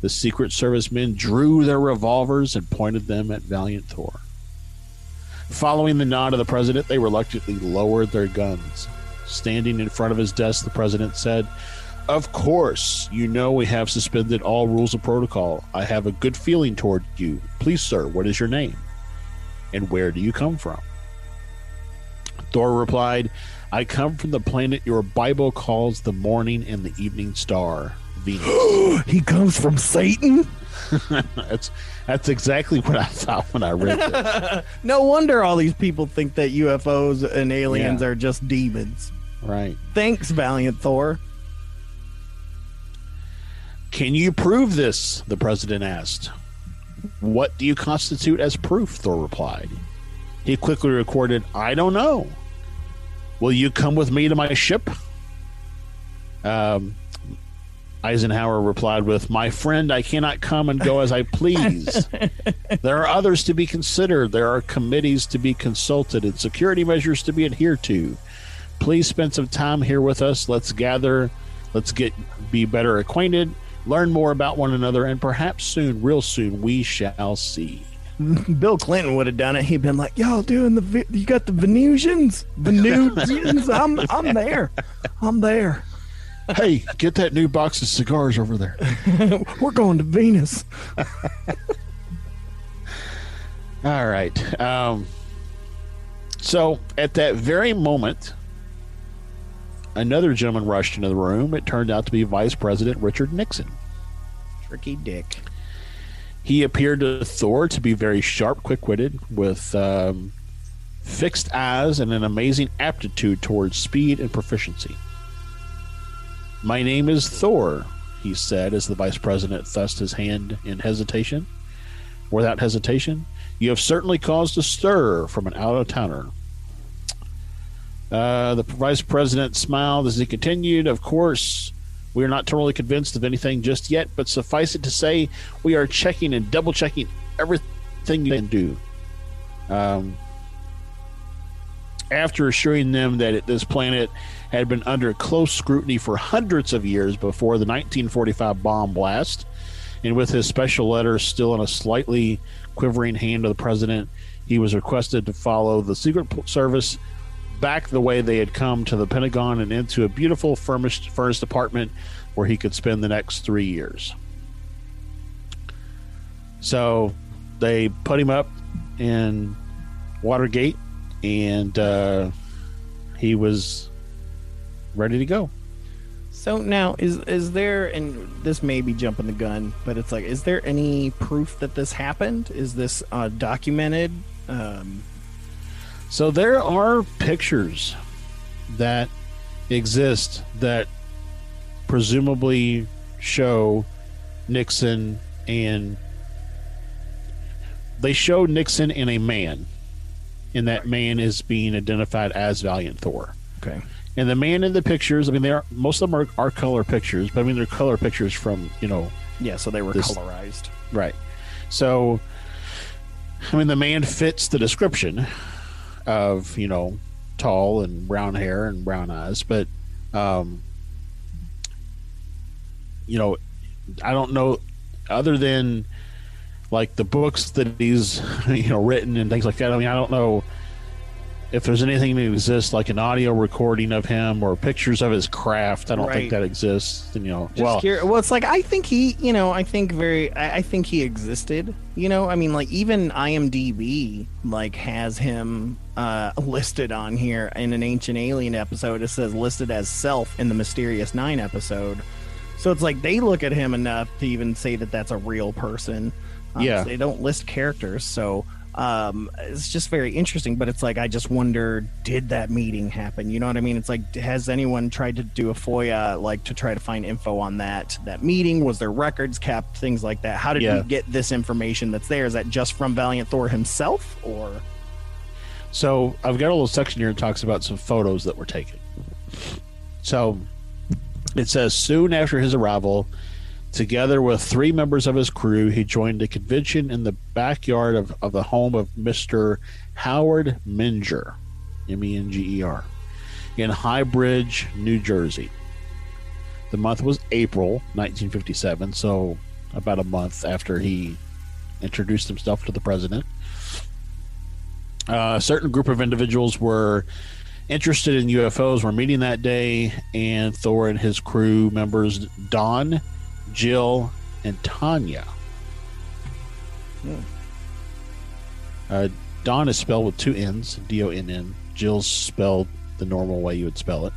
the Secret Service men drew their revolvers and pointed them at Valiant Thor. Following the nod of the president, they reluctantly lowered their guns. Standing in front of his desk, the president said, Of course, you know we have suspended all rules of protocol. I have a good feeling toward you. Please, sir, what is your name? And where do you come from? Thor replied, I come from the planet your Bible calls the morning and the evening star, Venus. He comes from Satan. that's that's exactly what I thought when I read it. No wonder all these people think that UFOs and aliens Yeah. are just demons. Right. Thanks, Valiant Thor. Can you prove this? The president asked. What do you constitute as proof? Thor replied. He quickly recorded, I don't know. Will you come with me to my ship? Um, Eisenhower replied with, My friend, I cannot come and go as I please. there are others to be considered. There are committees to be consulted and security measures to be adhered to. Please spend some time here with us. Let's gather. Let's get be better acquainted, learn more about one another, and perhaps soon, real soon, we shall see. Bill Clinton would have done it. He'd been like, "Y'all doing the? You got the Venusians? Venusians? I'm I'm there. I'm there. Hey, get that new box of cigars over there. We're going to Venus." All right. Um, so at that very moment, another gentleman rushed into the room. It turned out to be Vice President Richard Nixon. Tricky Dick. He appeared to Thor to be very sharp, quick witted, with um, fixed eyes and an amazing aptitude towards speed and proficiency. My name is Thor, he said as the vice president thrust his hand in hesitation. Without hesitation, you have certainly caused a stir from an out of towner. Uh, the vice president smiled as he continued. Of course, we are not totally convinced of anything just yet, but suffice it to say, we are checking and double checking everything you can do. Um, after assuring them that this planet had been under close scrutiny for hundreds of years before the 1945 bomb blast, and with his special letter still in a slightly quivering hand of the president, he was requested to follow the Secret Service back the way they had come to the Pentagon and into a beautiful furnished, furnished apartment where he could spend the next three years. So they put him up in Watergate, and uh, he was ready to go. So now, is is there, and this may be jumping the gun, but it's like, is there any proof that this happened? Is this uh, documented? Um, So there are pictures that exist that presumably show Nixon and they show Nixon in a man, and that man is being identified as Valiant Thor. Okay. And the man in the pictures, I mean, they are most of them are, are color pictures, but I mean, they're color pictures from you know Yeah, so they were This- colorized. Right. So, I mean, the man fits the description of, you know, tall and brown hair and brown eyes, but, um, you know, I don't know, other than like the books that he's, you know, written and things like that. I mean, I don't know if there's anything that exists, like an audio recording of him or pictures of his craft. I don't Right. think that exists. And, you know, Just well, well, it's like I think he, you know, I think very, I, I think he existed. You know, I mean, like even IMDb like has him uh, listed on here in an Ancient Alien episode. It says listed as self in the Mysterious Nine episode. So it's like they look at him enough to even say that that's a real person. Um, Yeah. they don't list characters, so um, it's just very interesting. But it's like I just wonder, did that meeting happen? You know what I mean? It's like, has anyone tried to do a FOIA, like to try to find info on that that meeting? Was there records kept, things like that? How did Yeah. we get this information that's there? Is that just from Valiant Thor himself, or So I've got a little section here that talks about some photos that were taken. So it says soon after his arrival, together with three members of his crew, he joined a convention in the backyard of, of the home of Mr. Howard Menger, M E N G E R, in High Bridge, New Jersey. The month was April 1957, so about a month after he introduced himself to the president. Uh, a certain group of individuals were interested in UFOs were meeting that day, and Thor and his crew members, Don, Jill, and Tanya. Uh, Don is spelled with two N's, D O N N. Jill's spelled the normal way you would spell it.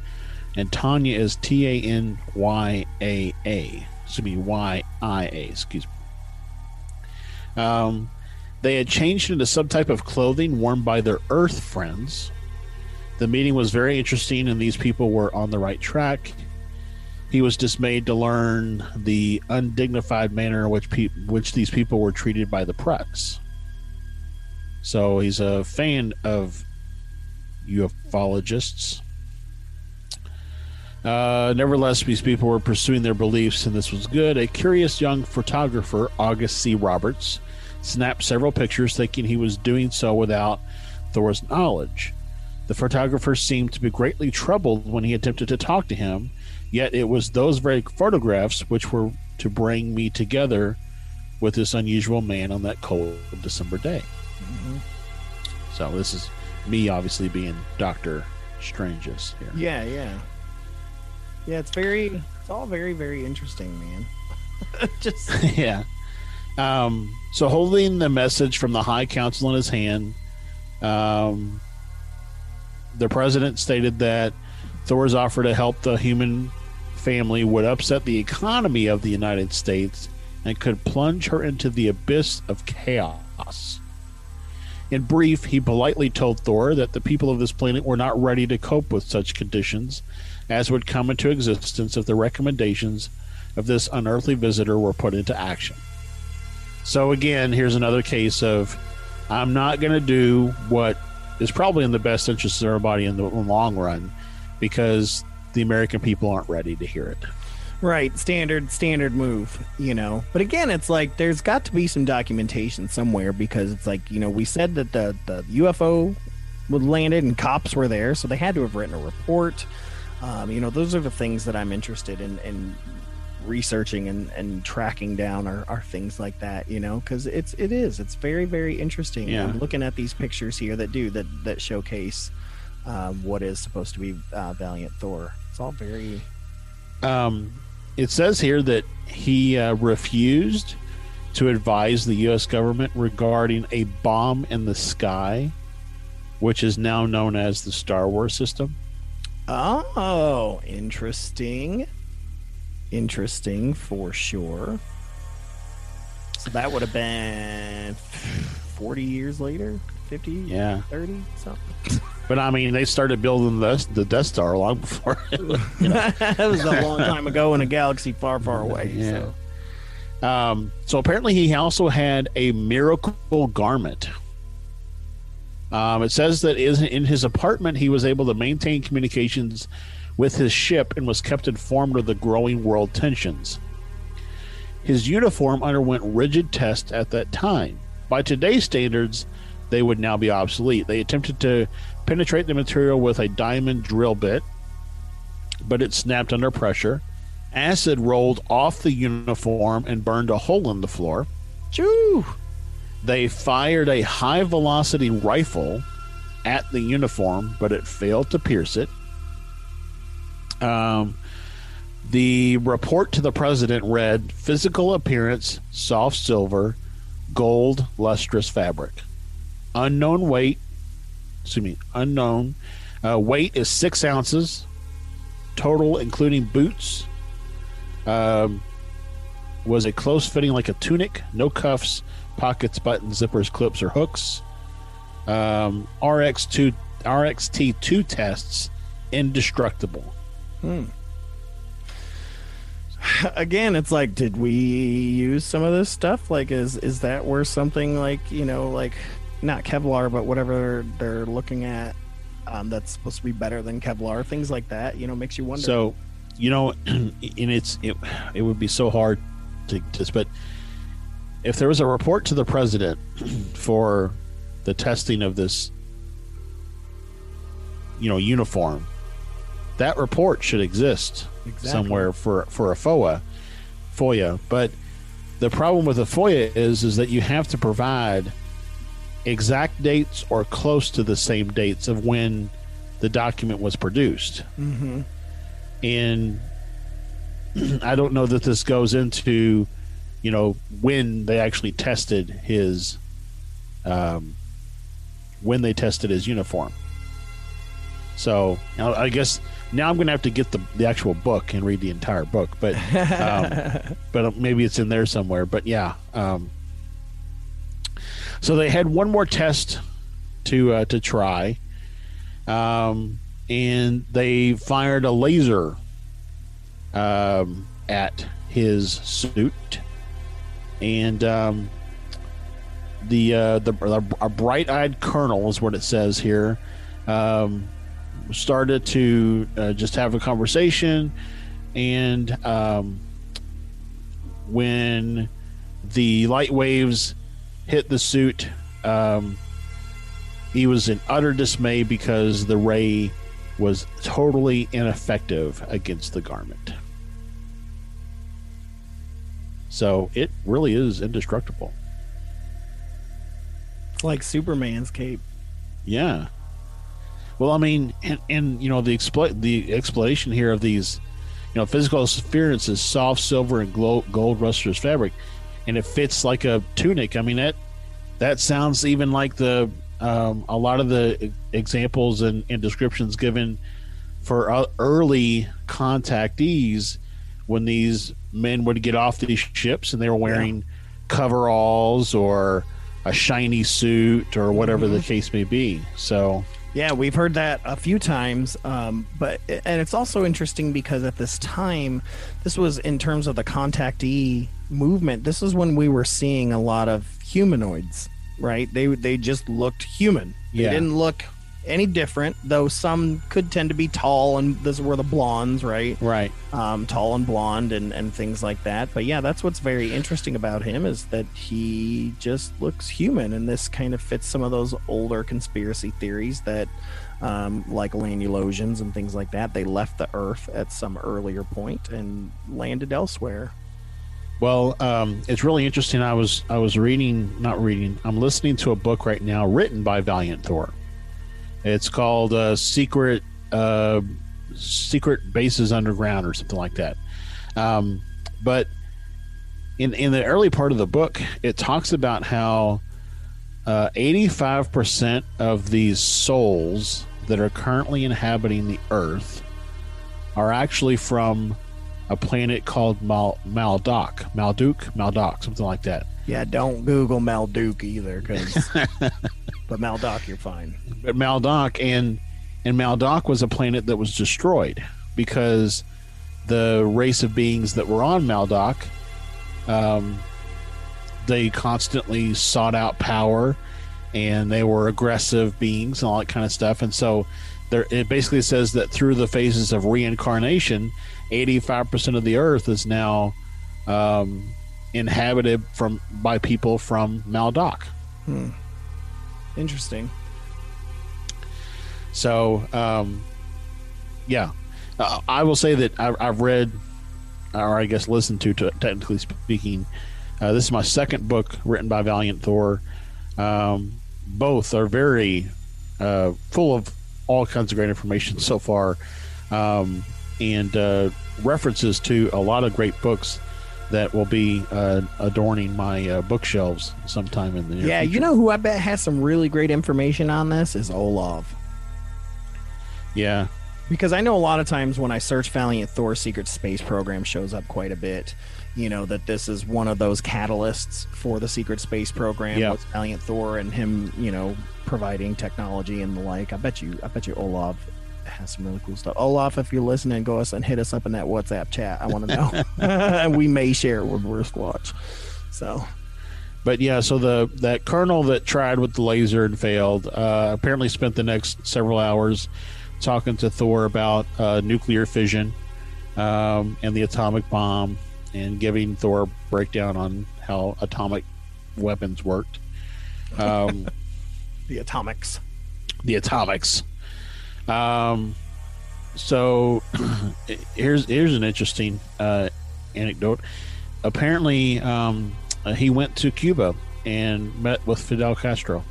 And Tanya is T A N Y A A. Excuse me, Y I A, excuse me. Um, they had changed into some type of clothing worn by their Earth friends. The meeting was very interesting, and these people were on the right track. He was dismayed to learn the undignified manner in which pe- which these people were treated by the press. So he's a fan of ufologists. Uh, nevertheless, these people were pursuing their beliefs, and this was good. A curious young photographer, August C. Roberts, snapped several pictures, thinking he was doing so without Thor's knowledge. The photographer seemed to be greatly troubled when he attempted to talk to him, yet it was those very photographs which were to bring me together with this unusual man on that cold December day. So this is me obviously being Doctor Stranges here. yeah, yeah, yeah. It's very, it's all very, very interesting, man. just yeah. Um, so holding the message from the High Council in his hand, um, the president stated that Thor's offer to help the human family would upset the economy of the United States and could plunge her into the abyss of chaos. In brief, he politely told Thor that the people of this planet were not ready to cope with such conditions as would come into existence if the recommendations of this unearthly visitor were put into action. So, again, here's another case of I'm not going to do what is probably in the best interest of everybody in the long run because the American people aren't ready to hear it. Right, standard standard move, you know. But again, it's like there's got to be some documentation somewhere because it's like, you know, we said that the the UFO would landed and cops were there, so they had to have written a report. Um, you know, those are the things that I'm interested in in researching and, and tracking down are, are things like that, you know, because it's it is it's very very interesting. Yeah. I'm looking at these pictures here that do that that showcase um, what is supposed to be uh, Valiant Thor. It's all very Um, it says here that he uh, refused to advise the U.S. government regarding a bomb in the sky, which is now known as the Star Wars system. Oh, interesting. Interesting for sure. So that would have been 40 years later, 50, Yeah. 30, something. But I mean, they started building the the Death Star long before. you know. that was a long time ago in a galaxy far, far away. Yeah. So. Um, so apparently, he also had a miracle garment. Um, it says that in his apartment, he was able to maintain communications with his ship and was kept informed of the growing world tensions. His uniform underwent rigid tests at that time. By today's standards, they would now be obsolete. They attempted to penetrate the material with a diamond drill bit, but it snapped under pressure. Acid rolled off the uniform and burned a hole in the floor. Choo! They fired a high velocity rifle at the uniform, but it failed to pierce it. Um, the report to the president read physical appearance, soft silver, gold, lustrous fabric. Unknown weight, excuse me, unknown. Uh, weight is six ounces. Total, including boots, um, was a close fitting like a tunic, no cuffs, pockets, buttons, zippers, clips, or hooks. Um, RX2, RXT2 tests, indestructible. Hmm. Again, it's like, did we use some of this stuff? Like, is is that where something like you know, like not Kevlar, but whatever they're looking at, um, that's supposed to be better than Kevlar, things like that. You know, makes you wonder. So, you know, and it's it, it would be so hard to just, but if there was a report to the president for the testing of this, you know, uniform, that report should exist Exactly. somewhere for for a FOA, FOIA. But the problem with a FOIA is is that you have to provide exact dates or close to the same dates of when the document was produced. Mm-hmm. And I don't know that this goes into, you know, when they actually tested his, um, when they tested his uniform. So now I guess now I'm going to have to get the, the actual book and read the entire book, but um, but maybe it's in there somewhere. But yeah, um, so they had one more test to uh, to try, um, and they fired a laser um, at his suit, and um, the uh, the a bright-eyed colonel is what it says here. Um, started to uh, just have a conversation, and um, when the light waves hit the suit, um, he was in utter dismay because the ray was totally ineffective against the garment. So it really is indestructible. It's like Superman's cape. Yeah. Well, I mean, and, and you know the expl- the explanation here of these, you know, physical appearance is soft silver and glow- gold lustrous fabric, and it fits like a tunic. I mean that that sounds even like the um, a lot of the examples and, and descriptions given for uh, early contactees when these men would get off these ships and they were wearing coveralls or a shiny suit or whatever the case may be. So Yeah, we've heard that a few times, um, but and it's also interesting because at this time, this was in terms of the contactee movement. This is when we were seeing a lot of humanoids, right? They they just looked human. They didn't look any different, though some could tend to be tall, and those were the blondes, right? right. um, tall and blonde and, and things like that. But yeah, that's what's very interesting about him is that he just looks human, and this kind of fits some of those older conspiracy theories that, um, like Lanulosians and things like that, they left the Earth at some earlier point and landed elsewhere. Well, um, it's really interesting. I was I was reading, not reading. I'm listening to a book right now written by Valiant Thor. It's called uh, Secret uh, Secret Bases Underground or something like that. Um, but in in the early part of the book, it talks about how eighty five percent of these souls that are currently inhabiting the Earth are actually from a planet called Mal Maldoc, Malduc, Maldoc, something like that. Yeah, don't Google Malduke either, because But Maldoc, you're fine. But Maldoc and and Maldoc was a planet that was destroyed because the race of beings that were on Maldoc, um, they constantly sought out power, and they were aggressive beings and all that kind of stuff. And so, there it basically says that through the phases of reincarnation, eighty five percent of the Earth is now um, inhabited from by people from Maldoc. Interesting. So, um, yeah, uh, I will say that I, I've read, or I guess listened to, to technically speaking. Uh, this is my second book written by Valiant Thor. Um, both are very uh, full of all kinds of great information so far, um, and uh, references to a lot of great books that will be uh, adorning my uh, bookshelves sometime in the Yeah, you know who I bet has some really great information on this is Olav. yeah, Because I know a lot of times when I search Valiant Thor Secret Space Program shows up quite a bit. You know that this is one of those catalysts for the Secret Space Program Yeah. with Valiant Thor and him, you know, providing technology and the like. I bet you, I bet you, Olav has some really cool stuff. Olav, if you're listening, go us and hit us up in that WhatsApp chat. I want to know, and we may share it with Worst Watch. So But yeah, so the that colonel that tried with the laser and failed uh, apparently spent the next several hours talking to Thor about uh, nuclear fission um, and the atomic bomb, and giving Thor a breakdown on how atomic weapons worked. Um, the atomics. the atomics. Um, so here's here's an interesting uh, anecdote. Apparently, um, uh, he went to Cuba and met with Fidel Castro.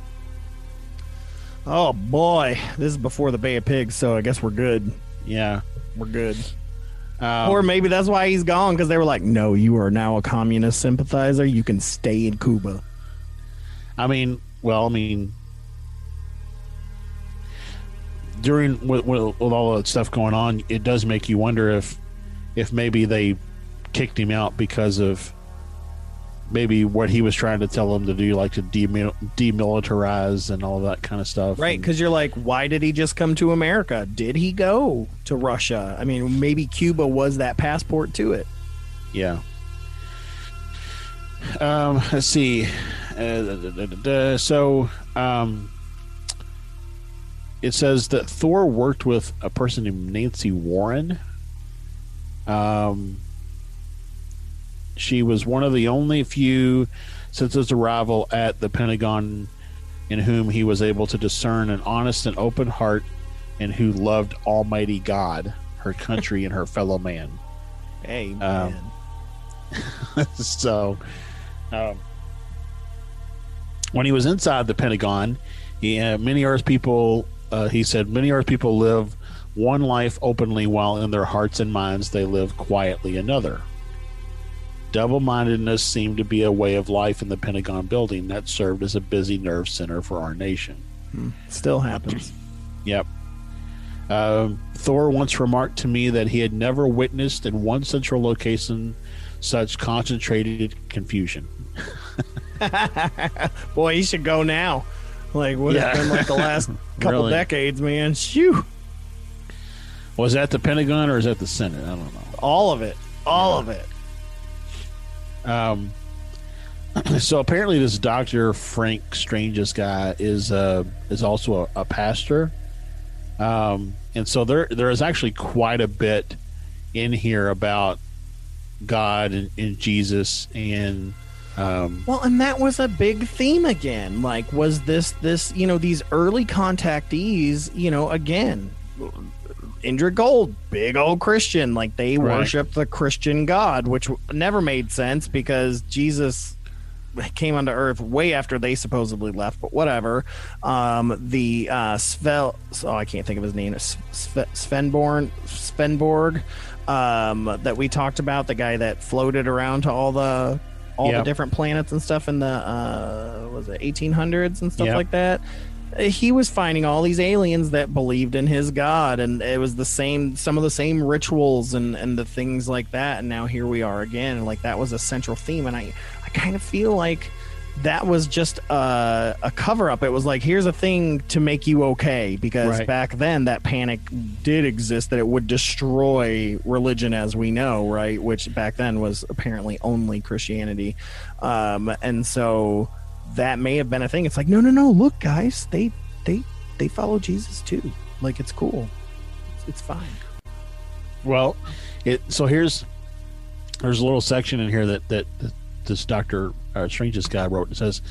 Oh boy, this is before the Bay of Pigs, so I guess we're good. Yeah, We're good. um, or maybe that's why he's gone because they were like, "No, you are now a communist sympathizer. You can stay in Cuba." I mean, well, I mean, during with, with, with all that stuff going on, it does make you wonder if if maybe they kicked him out because of maybe what he was trying to tell them to do, like to demil- demilitarize and all that kind of stuff. Right? Because you're like, why did he just come to America? Did he go to Russia? I mean, maybe Cuba was that passport to it. Yeah. Um, let's see. Uh, da, da, da, da, da. So, um, it says that Thor worked with a person named Nancy Warren. Um, she was one of the only few since his arrival at the Pentagon in whom he was able to discern an honest and open heart and who loved Almighty God, her country, and her fellow man. Amen. Um, so, um, when he was inside the Pentagon, he, uh, many Earth people, uh, he said, many Earth people live one life openly, while in their hearts and minds they live quietly another. Double mindedness seemed to be a way of life in the Pentagon building that served as a busy nerve center for our nation. still happens. Yep. Um, Thor once remarked to me that he had never witnessed in one central location such concentrated confusion. Boy, he should go now. Like, what Yeah. has been like the last couple Really. decades, man? Shoo! Was that the Pentagon or is that the Senate? I don't know. All of it. All of it. Um, so apparently, this Doctor Frank Stranges guy is uh, is also a, a pastor, um, and so there there is actually quite a bit in here about God and, and Jesus and um, Well, and that was a big theme again. Like, was this this you know these early contactees? You know, again, Indrid Cold, big old Christian. Like they Right. worshiped the Christian God, which never made sense because Jesus came onto Earth way after they supposedly left. But whatever. Um, the uh, Svel, oh, I can't think of his name. Sve, Svenborn, Svenborg, um, that we talked about, the guy that floated around to all the all Yep. the different planets and stuff in the uh, was it 1800s and stuff Yep. like that. He was finding all these aliens that believed in his god, and it was the same, some of the same rituals and and the things like that. And now here we are again, and like that was a central theme. And I I kind of feel like that was just a, a cover up. It was like, here's a thing to make you okay. Because Right. back then, that panic did exist that it would destroy religion as we know, right? Which back then was apparently only Christianity. Um, and so that may have been a thing. It's like, no, no, no. Look, guys, they, they, they follow Jesus too. Like, it's cool. It's, it's fine. Well, it so here's there's a little section in here that that, that this Doctor uh, Stranges guy wrote. It says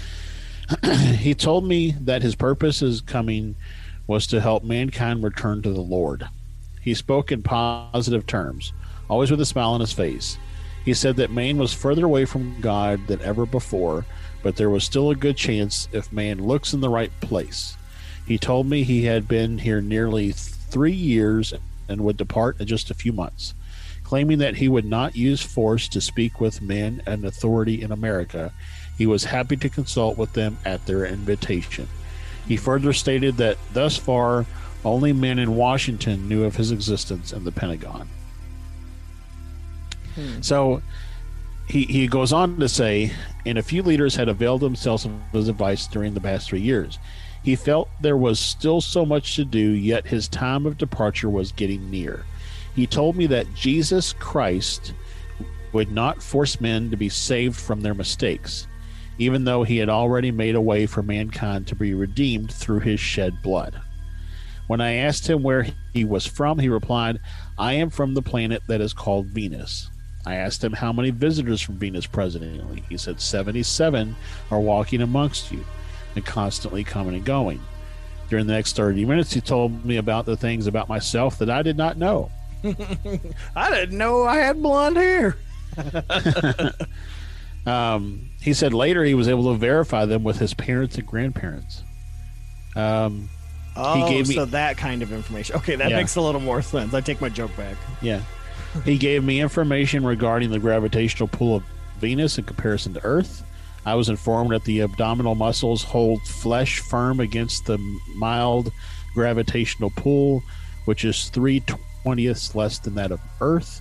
he told me that his purpose is coming was to help mankind return to the Lord. He spoke in positive terms, always with a smile on his face. He said that man was further away from God than ever before, but there was still a good chance if man looks in the right place. He told me he had been here nearly three years and would depart in just a few months. Claiming that he would not use force to speak with men and authority in America, he was happy to consult with them at their invitation. He further stated that thus far, only men in Washington knew of his existence in the Pentagon. Hmm. So he, he goes on to say, and a few leaders had availed themselves of his advice during the past three years. He felt there was still so much to do, yet his time of departure was getting near. He told me that Jesus Christ would not force men to be saved from their mistakes, even though he had already made a way for mankind to be redeemed through his shed blood. When I asked him where he was from, he replied, I am from the planet that is called Venus. I asked him how many visitors from Venus presently. He said 77 are walking amongst you and constantly coming and going. During the next 30 minutes, he told me about the things about myself that I did not know. I didn't know I had blonde hair. Um, he said later he was able to verify them with his parents and grandparents. Um, Oh, gave me- so that kind of information. Okay, that Yeah. makes a little more sense. I take my joke back. Yeah. He gave me information regarding the gravitational pull of Venus in comparison to Earth. I was informed that the abdominal muscles hold flesh firm against the mild gravitational pull, which is three twentieths less than that of Earth.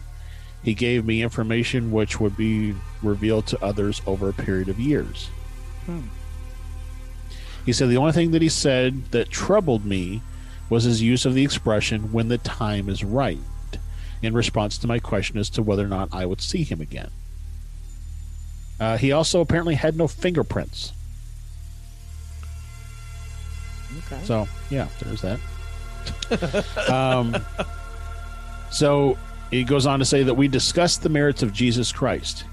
He gave me information which would be revealed to others over a period of years. He said the only thing that he said that troubled me was his use of the expression when the time is right in response to my question as to whether or not I would see him again. Uh, he also apparently had no fingerprints. Okay. So, yeah, there's that. um, so he goes on to say that we discussed the merits of Jesus Christ,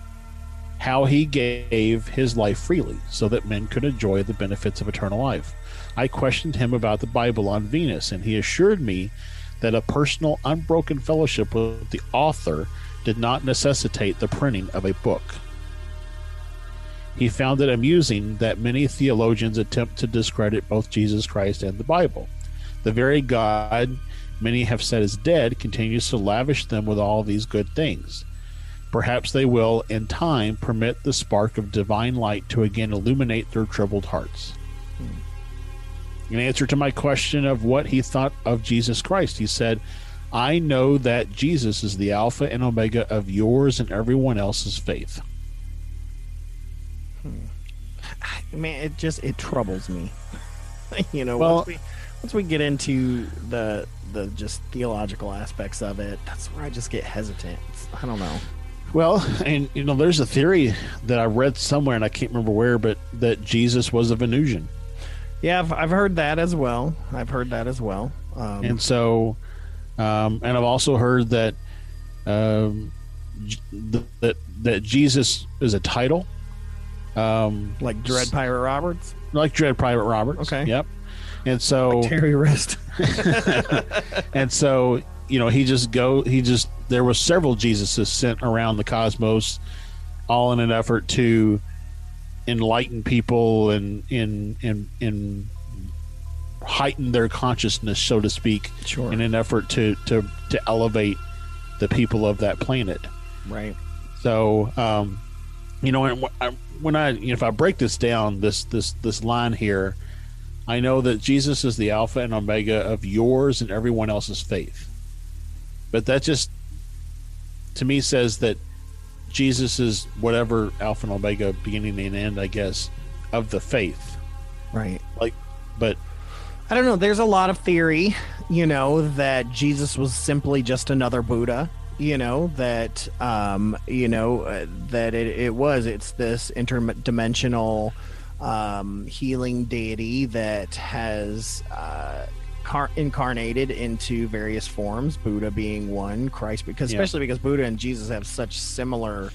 how he gave his life freely so that men could enjoy the benefits of eternal life. I questioned him about the Bible on Venus, and he assured me that a personal, unbroken fellowship with the author did not necessitate the printing of a book. He found it amusing that many theologians attempt to discredit both Jesus Christ and the Bible. The very God many have said is dead continues to lavish them with all these good things. Perhaps they will, in time, permit the spark of divine light to again illuminate their troubled hearts. Hmm. In answer to my question of what he thought of Jesus Christ, he said, I know that Jesus is the Alpha and Omega of yours and everyone else's faith. Hmm. Man, it just it troubles me. you know, Well- once we once we get into the the just theological aspects of it, that's where I just get hesitant. It's, I don't know. Well, and you know, there's a theory that I read somewhere, and I can't remember where, but that Jesus was a Venusian. Yeah, I've, I've heard that as well. I've heard that as well. Um, and so um, and I've also heard that um, th- that that Jesus is a title, um, like Dread Pirate Roberts, like Dread Pirate Roberts. Okay. Yep. And so Terry Wrist. and so you know he just go he just there was several Jesuses sent around the cosmos, all in an effort to enlighten people and in in in heighten their consciousness, so to speak, Sure. in an effort to to to elevate the people of that planet. right. So, um, you know, and when I, you know, if I break this down, this this this line here, I know that Jesus is the Alpha and Omega of yours and everyone else's faith. But that just, to me, says that Jesus is whatever Alpha and Omega, beginning and end, I guess, of the faith. Right. Like, but I don't know. There's a lot of theory, you know, that Jesus was simply just another Buddha. You know that, um, you know uh, that it, it was. It's this interdimensional um, healing deity that has uh, car- incarnated into various forms. Buddha being one, Christ because Yeah. especially because Buddha and Jesus have such similar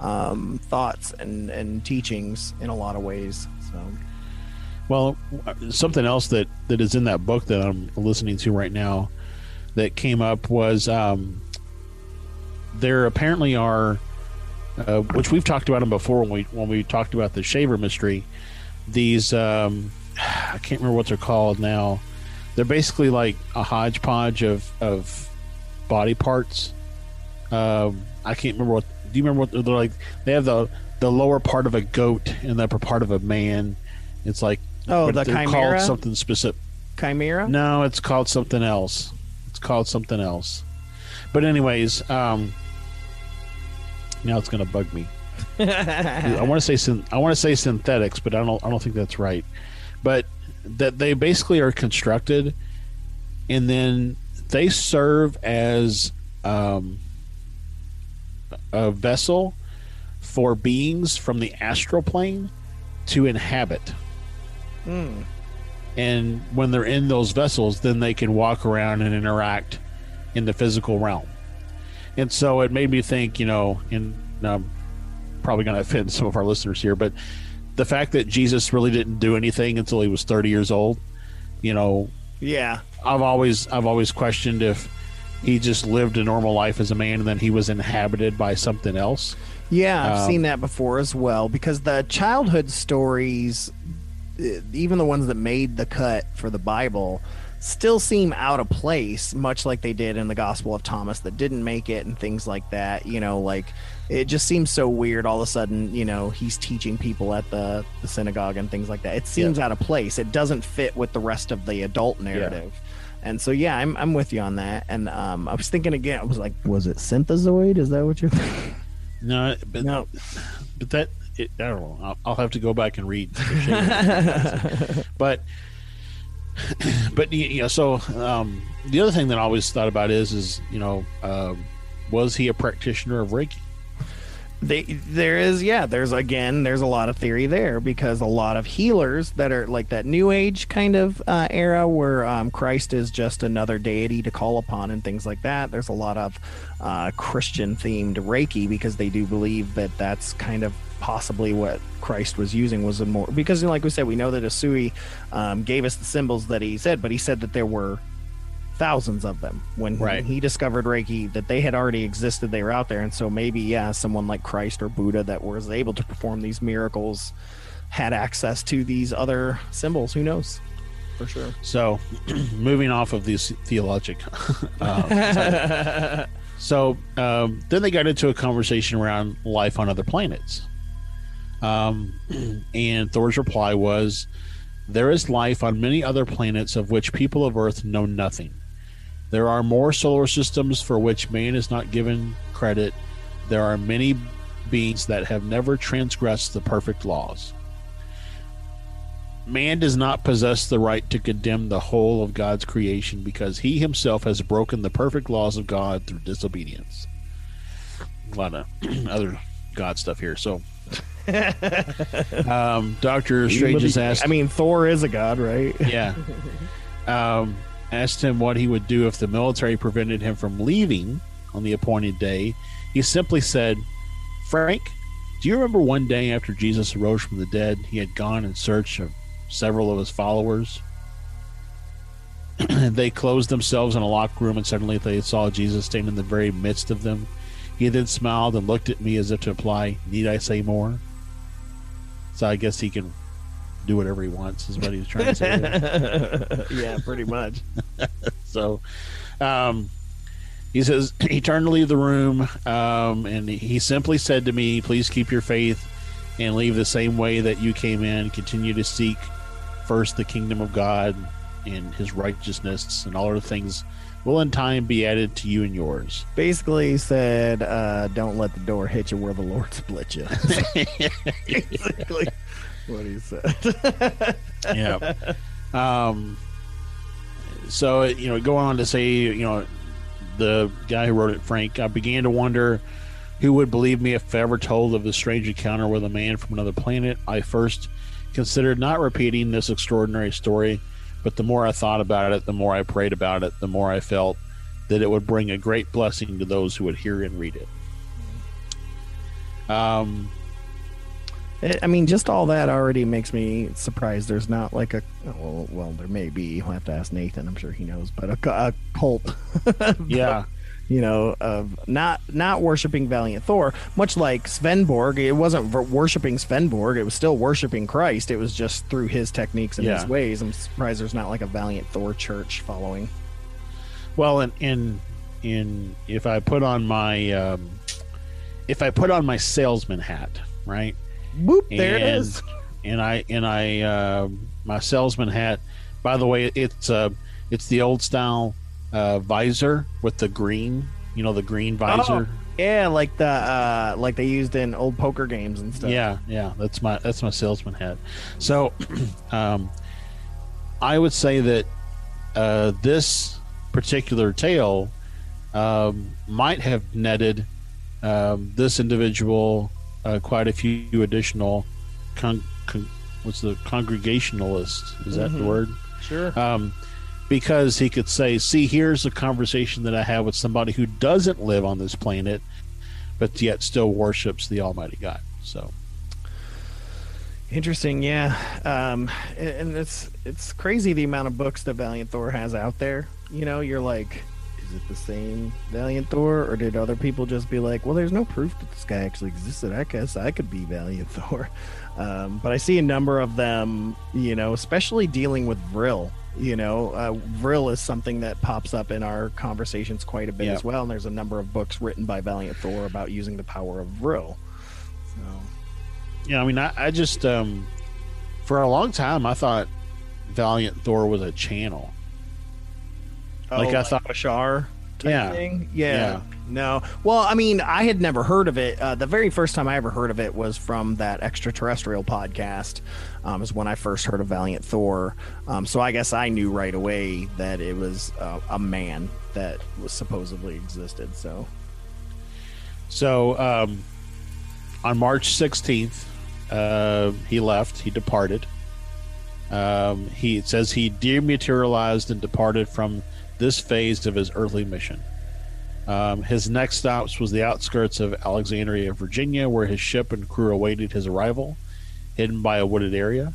um, thoughts and and teachings in a lot of ways. So Well, something else that that is in that book that I'm listening to right now that came up was um, there apparently are, uh, which we've talked about them before when we when we talked about the shaver mystery. These um, I can't remember what they're called now. They're basically like a hodgepodge of of body parts. Um, I can't remember what. Do you remember what they're like? They have the the lower part of a goat and the upper part of a man. It's like Oh, the they're chimera? called something specific. Chimera. No, it's called something else. It's called something else. But anyways, um, now it's going to bug me. I want to say I want to say synthetics, but I don't I don't think that's right. But that they basically are constructed, and then they serve as um, a vessel for beings from the astral plane to inhabit. Hmm. And when they're in those vessels, then they can walk around and interact in the physical realm. And so it made me think, you know, in I'm probably going to offend some of our listeners here, but the fact that Jesus really didn't do anything until he was 30 years old, you know, Yeah. I've always I've always questioned if he just lived a normal life as a man and then he was inhabited by something else. Yeah, I've Um, seen that before as well because the childhood stories, even the ones that made the cut for the Bible, still seem out of place, much like they did in the Gospel of Thomas that didn't make it and things like that. You know, like it just seems so weird all of a sudden, you know, he's teaching people at the, the synagogue and things like that. It seems out of place. It doesn't fit with the rest of the adult narrative. And so, yeah, I'm, I'm with you on that. And um, I was thinking again, I was like, was it Synthezoid? Is that what you're thinking? No, but No. but that it, I don't know. I'll, I'll have to go back and read. but but you know, so um, the other thing that I always thought about is is you know, um, was he a practitioner of Reiki? They, there is yeah there's again there's a lot of theory there because a lot of healers that are like that new age kind of uh, era where um, christ is just another deity to call upon and things like that. There's a lot of uh, christian themed reiki because they do believe that that's kind of possibly what christ was using was a more because like we said we know that Usui um, gave us the symbols that he said but he said that there were thousands of them when Right. he discovered Reiki that they had already existed. They were out there, and so maybe yeah, someone like Christ or Buddha that was able to perform these miracles had access to these other symbols. Who knows? For sure. So, moving off of these theologic. um, so um, then they got into a conversation around life on other planets. Um, and Thor's reply was, "There is life on many other planets of which people of Earth know nothing. There are more solar systems for which man is not given credit. There are many beings that have never transgressed the perfect laws." Man does not possess the right to condemn the whole of God's creation because he himself has broken the perfect laws of God through disobedience. A lot of other God stuff here. So, um, Doctor Stranges has asked. I mean, Thor is a god, right? yeah. Um, asked him what he would do if the military prevented him from leaving on the appointed day. He simply said, Frank, do you remember one day after Jesus arose from the dead, he had gone in search of several of his followers? they closed themselves in a locked room, and suddenly they saw Jesus standing in the very midst of them. He then smiled and looked at me as if to imply, Need I say more? So I guess he can do whatever he wants, is what he was trying to say. yeah, pretty much. So, um, he says he turned to leave the room, um, and he simply said to me, "Please keep your faith and leave the same way that you came in. Continue to seek first the kingdom of God and His righteousness, and all other things will in time be added to you and yours." Basically, he said, uh, "Don't let the door hit you where the Lord split you." Basically. What he said. yeah. Um, so you know, go on to say, you know, the guy who wrote it, Frank, I began to wonder who would believe me if I ever told of the strange encounter with a man from another planet. I first considered not repeating this extraordinary story, but the more I thought about it, the more I prayed about it, the more I felt that it would bring a great blessing to those who would hear and read it. Um, I mean, just all that already makes me surprised. There's not like a well, well, there may be. You'll have to ask Nathan. I'm sure he knows, but a, a cult. yeah, you know, of not not worshiping Valiant Thor, much like Swedenborg. It wasn't worshiping Swedenborg; it was still worshiping Christ. It was just through his techniques and Yeah. his ways. I'm surprised there's not like a Valiant Thor church following. Well, in in in if I put on my um, if I put on my salesman hat, right? Whoop! There it is. And I and I uh, my salesman hat. By the way, it's uh it's the old style uh, visor with the green, you know, the green visor. Yeah, like the uh, like they used in old poker games and stuff. Yeah, yeah, that's my that's my salesman hat. So, um, I would say that uh, this particular tale um, might have netted um, this individual uh, quite a few additional. Con- con- what's the congregationalist? Is that the Mhm. word? Sure. um, because he could say, "See, here's a conversation that I have with somebody who doesn't live on this planet, but yet still worships the Almighty God." So, Interesting, yeah. Um, and and it's it's crazy the amount of books that Valiant Thor has out there. You know, you're like, is it the same Valiant Thor, or did other people just be like, well, there's no proof that this guy actually existed. I guess I could be Valiant Thor. Um, but I see a number of them, you know, especially dealing with Vril. You know, uh, Vril is something that pops up in our conversations quite a bit Yeah. as well. And there's a number of books written by Valiant Thor about using the power of Vril. So. yeah, I mean, I, I just um, for a long time I thought Valiant Thor was a channel. Like, I thought- Bashar type Yeah. thing. Yeah. Yeah. No. Well, I mean, I had never heard of it. Uh, the very first time I ever heard of it was from that extraterrestrial podcast. Um, is when I first heard of Valiant Thor. Um, so I guess I knew right away that it was uh, a man that was supposedly existed. So So, um, on March 16th, uh, he left. He departed. Um, he it says he dematerialized and departed from this phase of his earthly mission. Um, his next stops was the outskirts of Alexandria, Virginia, where his ship and crew awaited his arrival, hidden by a wooded area.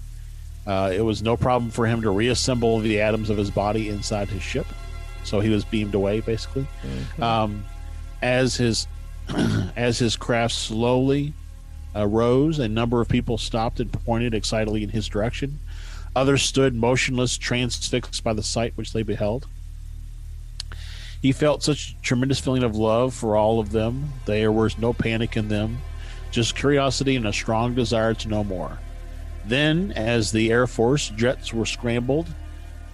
Uh, it was no problem for him to reassemble the atoms of his body inside his ship, so he was beamed away basically. Um, as his as his craft slowly uh, rose, a number of people stopped and pointed excitedly in his direction. Others stood motionless, transfixed by the sight which they beheld. He felt such a tremendous feeling of love for all of them. There was no panic in them, just curiosity and a strong desire to know more. Then, as the Air Force jets were scrambled,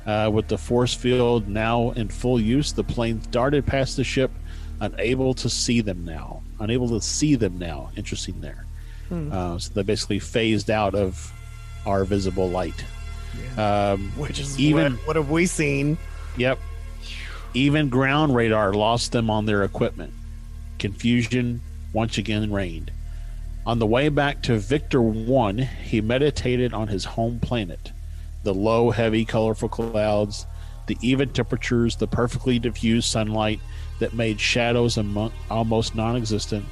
uh, with the force field now in full use, the plane darted past the ship, unable to see them now. Unable to see them now. Interesting there. Uh, so they basically phased out of our visible light. Um, which is even what, what have we seen? Yep. Even ground radar lost them on their equipment. Confusion once again reigned. On the way back to Victor 1, he meditated on his home planet. The low, heavy, colorful clouds, the even temperatures, the perfectly diffused sunlight that made shadows almost non existent,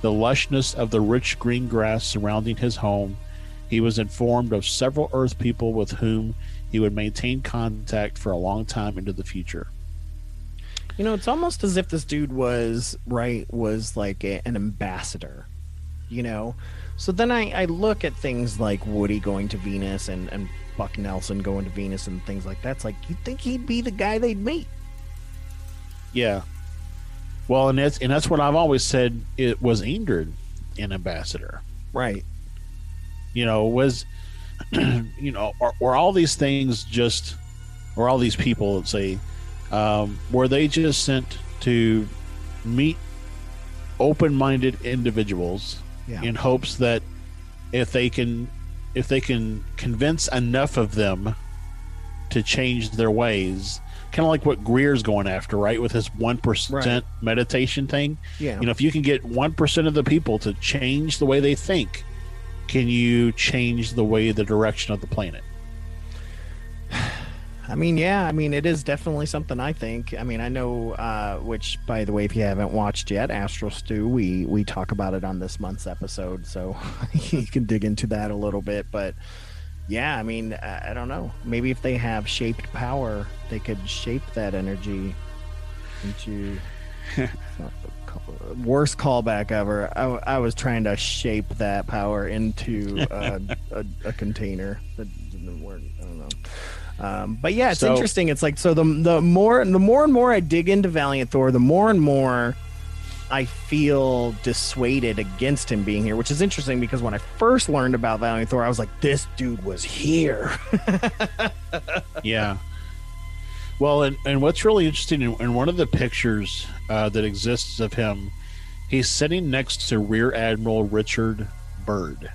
the lushness of the rich green grass surrounding his home. He was informed of several Earth people with whom he would maintain contact for a long time into the future. You know, it's almost as if this dude was right was like a, an ambassador. You know, so then I, I look at things like Woody going to Venus and and Buck Nelson going to Venus and things like that. It's like you'd think he'd be the guy they'd meet. Yeah. Well, and that's and that's what I've always said. It was Indrid, an ambassador. Right. You know, was you know, or, or all these things just, or all these people, let's say, um, were they just sent to meet open-minded individuals Yeah. in hopes that if they can if they can convince enough of them to change their ways, kind of like what Greer's going after, right, with his one Right. meditation thing. Yeah. You know, if you can get one percent of the people to change the way they think, can you change the way the direction of the planet? I mean, yeah, I mean, it is definitely something I think. I mean, I know, uh, which, by the way, if you haven't watched yet, Astral Stew, we we talk about it on this month's episode, so you can dig into that a little bit. But yeah, I mean, I, I don't know. Maybe if they have shaped power, they could shape that energy into. Worst callback ever. I, I was trying to shape that power into a, a, a container. That didn't work. I don't know. Um, but yeah, it's So- interesting. It's like so the the more the more and more I dig into Valiant Thor, the more and more I feel dissuaded against him being here, which is interesting because when I first learned about Valiant Thor, I was like, this dude was here. yeah. Well, and, and what's really interesting in, in one of the pictures uh, that exists of him, he's sitting next to Rear Admiral Richard Byrd,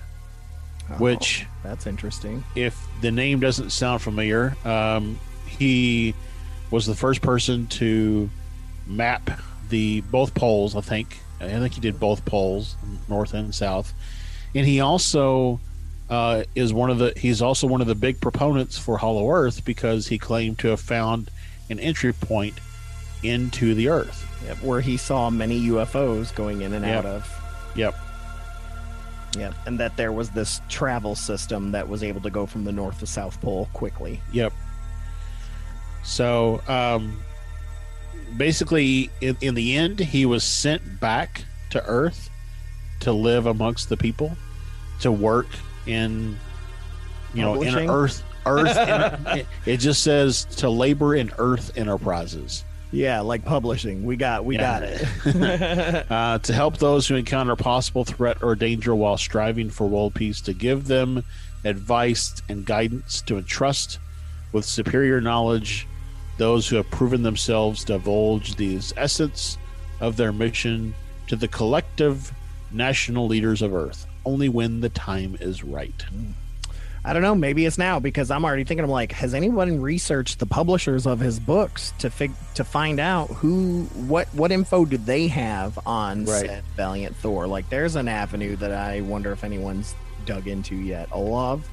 which, Oh, that's interesting. if the name doesn't sound familiar, um, he was the first person to map the both poles. I think I think he did both poles, north and south, and he also uh, is one of the he's also one of the big proponents for Hollow Earth because he claimed to have found an entry point into the Earth. Yep, where he saw many UFOs going in and Yep. out of. Yep. Yep, and that there was this travel system that was able to go from the North to South Pole quickly. Yep. So um, basically, in, in the end, he was sent back to Earth to live amongst the people, to work in, you know, in? Earth. Earth. it just says to labor in Earth enterprises. Yeah, like publishing. We got we Yeah. got it. uh, to help those who encounter possible threat or danger while striving for world peace, to give them advice and guidance, to entrust with superior knowledge those who have proven themselves to divulge the essence of their mission to the collective national leaders of Earth, only when the time is right. I don't know. Maybe it's now because I'm already thinking. I'm like, has anyone researched the publishers of his books to fig- to find out who what what info do they have on Right. said Valiant Thor? Like, there's an avenue that I wonder if anyone's dug into yet. Olav,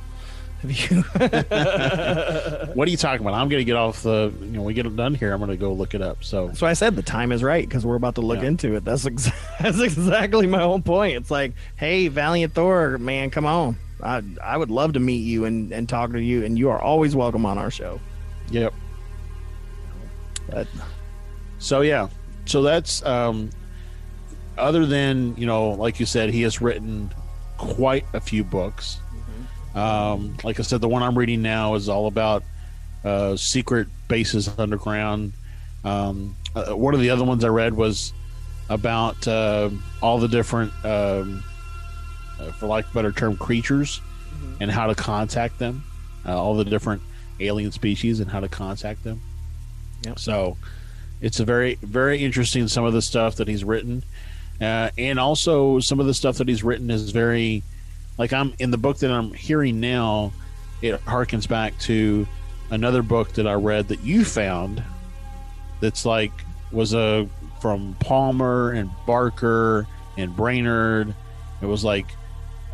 have you? What are you talking about? I'm going to get off the, you know, we get it done here. I'm going to go look it up. So, so I said the time is right because we're about to look Yeah. into it. That's ex- that's exactly my whole point. It's like, hey, Valiant Thor, man, come on. I I would love to meet you and and talk to you, and you are always welcome on our show. yep. But So yeah, so that's um, other than you know, like you said, he has written quite a few books. Um, like I said, the one I'm reading now is all about uh, secret bases underground. Um, uh, one of the other ones I read was about uh, all the different, um, uh, for lack of a better term, creatures and how to contact them. Uh, all the different alien species and how to contact them. Yep. So it's a very very interesting some of the stuff that he's written uh, and also some of the stuff that he's written is very like i'm in the book that i'm hearing now it harkens back to another book that i read that you found that's like was a from palmer and barker and brainerd it was like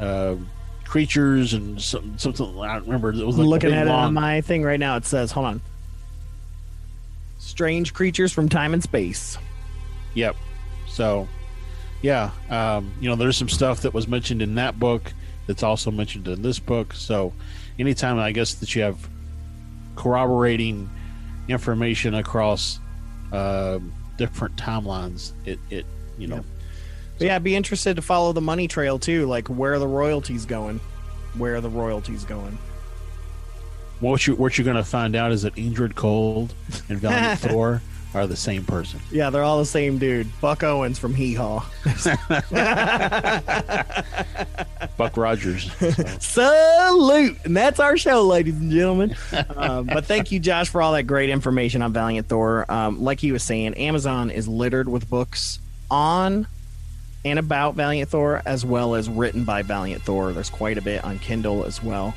uh, creatures and some, something i don't remember it was like I'm looking at it on my thing right now. It says, hold on. Strange creatures from time and space. Yep. So, yeah, um, you know, there's some stuff that was mentioned in that book that's also mentioned in this book. So, anytime I guess that you have corroborating information across uh, different timelines, it, it you know, But yeah, I'd be interested to follow the money trail too. Like, where are the royalties going? Where are the royalties going? what you what you're going to find out is that Indrid Cold and Valiant Thor are the same person. Yeah, they're all the same dude. Buck Owens from Hee Haw. Buck Rogers. Salute! And that's our show, ladies and gentlemen. um, but thank you, Josh, for all that great information on Valiant Thor. Um, like he was saying, Amazon is littered with books on and about Valiant Thor, as well as written by Valiant Thor. There's quite a bit on Kindle as well.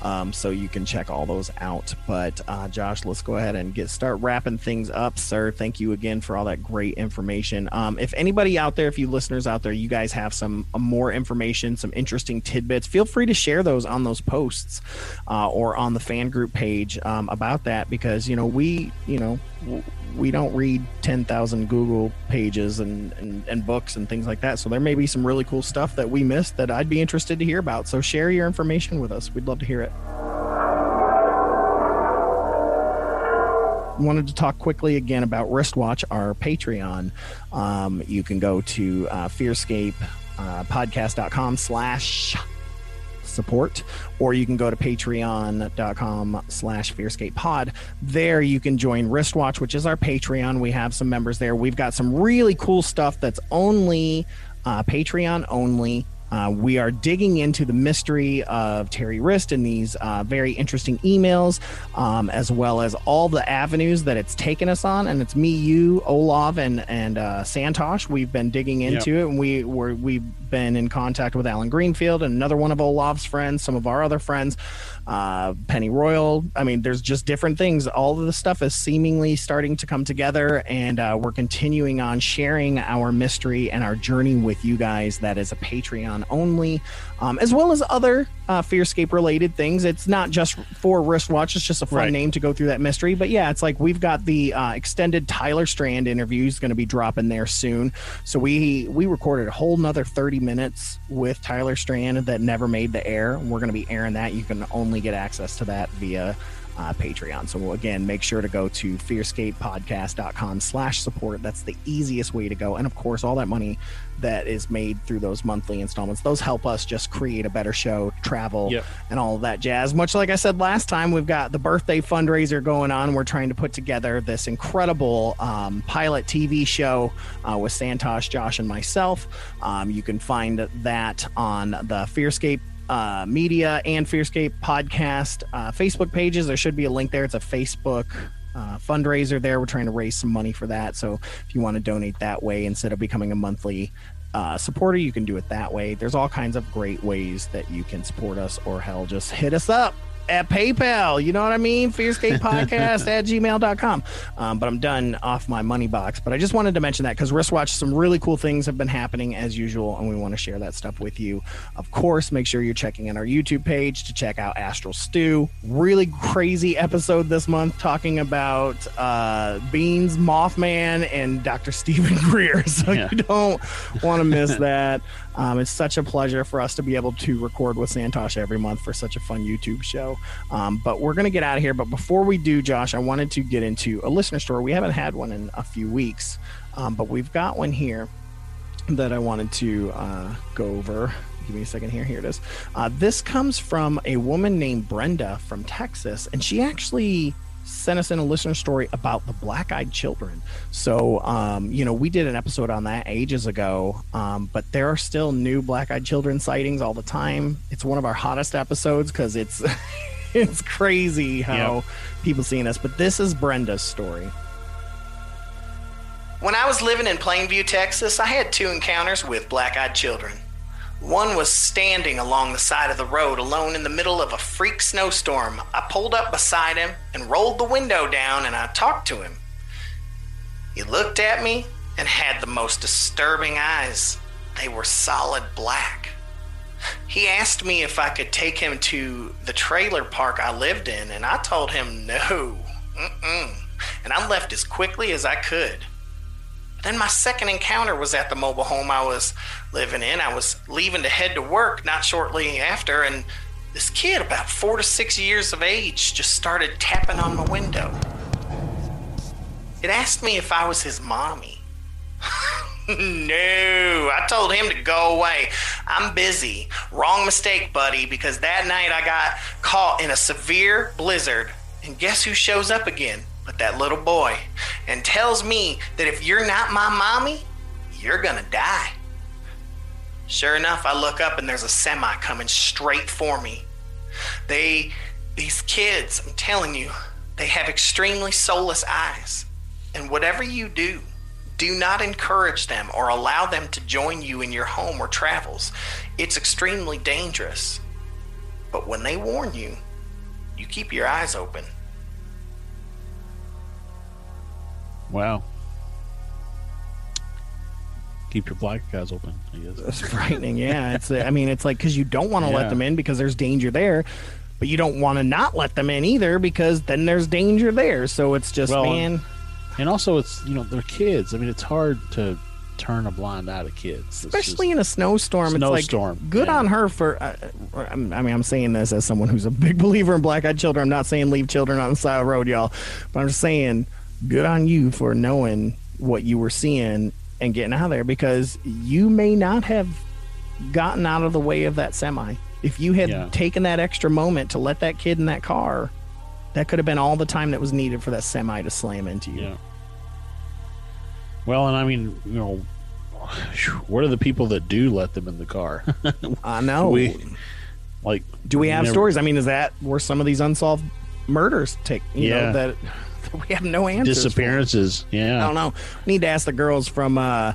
Um, so you can check all those out. But uh, Josh, let's go ahead and get start wrapping things up, sir. Thank you again for all that great information. Um, if anybody out there, if you listeners out there, you guys have some uh, more information, some interesting tidbits, feel free to share those on those posts uh, or on the fan group page um, about that because you know we you know. W- we don't read 10,000 Google pages and, and, and, books and things like that. So there may be some really cool stuff that we missed that I'd be interested to hear about. So share your information with us. We'd love to hear it. Wanted to talk quickly again about Wristwatch, our Patreon. Um, you can go to uh, fearscape uh, podcast.com slash support or you can go to patreon.com slash fearscapepod. There you can join wristwatch which is our patreon. We have some members there. We've got some really cool stuff that's only uh, patreon only uh, we are digging into the mystery of Terry Wrist in these uh, very interesting emails, um, as well as all the avenues that it's taken us on. And it's me, you, Olav, and and uh, Santosh. We've been digging into yep. it, and we were we've been in contact with Allen Greenfield and another one of Olav's friends, some of our other friends uh, Penny Royal. I mean, there's just different things. All of the stuff is seemingly starting to come together, and uh, we're continuing on sharing our mystery and our journey with you guys. That is a Patreon only, um, as well as other uh, Fearscape related things. It's not just for wristwatch; it's just a fun right. name to go through that mystery. But yeah, it's like we've got the uh, extended Tyler Strand interviews going to be dropping there soon. So we we recorded a whole nother 30 minutes with Tyler Strand that never made the air. We're going to be airing that. You can only get access to that via uh, Patreon. So again, make sure to go to fearscapepodcast.com slash support. That's the easiest way to go. And of course, all that money that is made through those monthly installments, those help us just create a better show, travel, yep. and all that jazz. Much like I said last time, we've got the birthday fundraiser going on. We're trying to put together this incredible um, pilot TV show uh, with Santosh, Josh, and myself. Um, you can find that on the Fearscape uh, media and Fearscape podcast uh, Facebook pages. There should be a link there. It's a Facebook uh, fundraiser there. We're trying to raise some money for that. So if you want to donate that way instead of becoming a monthly uh, supporter, you can do it that way. There's all kinds of great ways that you can support us, or hell, just hit us up at PayPal. You know what I mean? Fearscape Podcast at gmail.com. Um, but I'm done off my money box. But I just wanted to mention that because wristwatch, some really cool things have been happening as usual, and we want to share that stuff with you. Of course, make sure you're checking in our YouTube page to check out Astral Stew. Really crazy episode this month talking about uh, Beans, Mothman, and Dr. Stephen Greer. So yeah. you don't want to miss that. Um, it's such a pleasure for us to be able to record with Santosh every month for such a fun YouTube show. Um, but we're going to get out of here. But before we do, Josh, I wanted to get into a listener story. We haven't had one in a few weeks, um, but we've got one here that I wanted to uh, go over. Give me a second here. Here it is. Uh, this comes from a woman named Brenda from Texas, and she actually sent us in a listener story about the black eyed children. So, um, you know, we did an episode on that ages ago, um, but there are still new black eyed children sightings all the time. It's one of our hottest episodes because it's. it's crazy how yep. people seeing us, but this is Brenda's story. When I was living in Plainview, Texas, I had two encounters with black eyed children. One was standing along the side of the road alone in the middle of a freak snowstorm. I pulled up beside him and rolled the window down and I talked to him. He looked at me and had the most disturbing eyes. They were solid black. He asked me if I could take him to the trailer park I lived in, and I told him no. Mm-mm. And I left as quickly as I could. Then my second encounter was at the mobile home I was living in. I was leaving to head to work not shortly after, and this kid, about four to six years of age, just started tapping on my window. It asked me if I was his mommy. no, I told him to go away. I'm busy. Wrong mistake, buddy, because that night I got caught in a severe blizzard. And guess who shows up again? But that little boy. And tells me that if you're not my mommy, you're gonna die. Sure enough, I look up and there's a semi coming straight for me. They, these kids, I'm telling you, they have extremely soulless eyes. And whatever you do, Do not encourage them or allow them to join you in your home or travels. It's extremely dangerous. But when they warn you, you keep your eyes open. Wow. Keep your black guys open, I guess. It's frightening. Yeah, it's. I mean, it's like because you don't want to Yeah. let them in because there's danger there, but you don't want to not let them in either because then there's danger there. So it's just Well, man. And also, it's you know they're kids. I mean, it's hard to turn a blind eye to kids, especially in a snowstorm. Snowstorm, It's like good yeah. on her for. Uh, I'm- I mean, I'm saying this as someone who's a big believer in black-eyed children. I'm not saying leave children on the side of the road, y'all, but I'm just saying good on you for knowing what you were seeing and getting out of there because you may not have gotten out of the way of that semi. If you had Yeah. taken that extra moment to let that kid in that car, that could have been all the time that was needed for that semi to slam into you. Yeah. Well, and I mean, you know, what are the people that do let them in the car? I know. we like. Do we have never- stories? I mean, is that where some of these unsolved murders take? You Yeah. know that we have no answers. disappearances? Yeah. I don't know. We need to ask the girls from uh,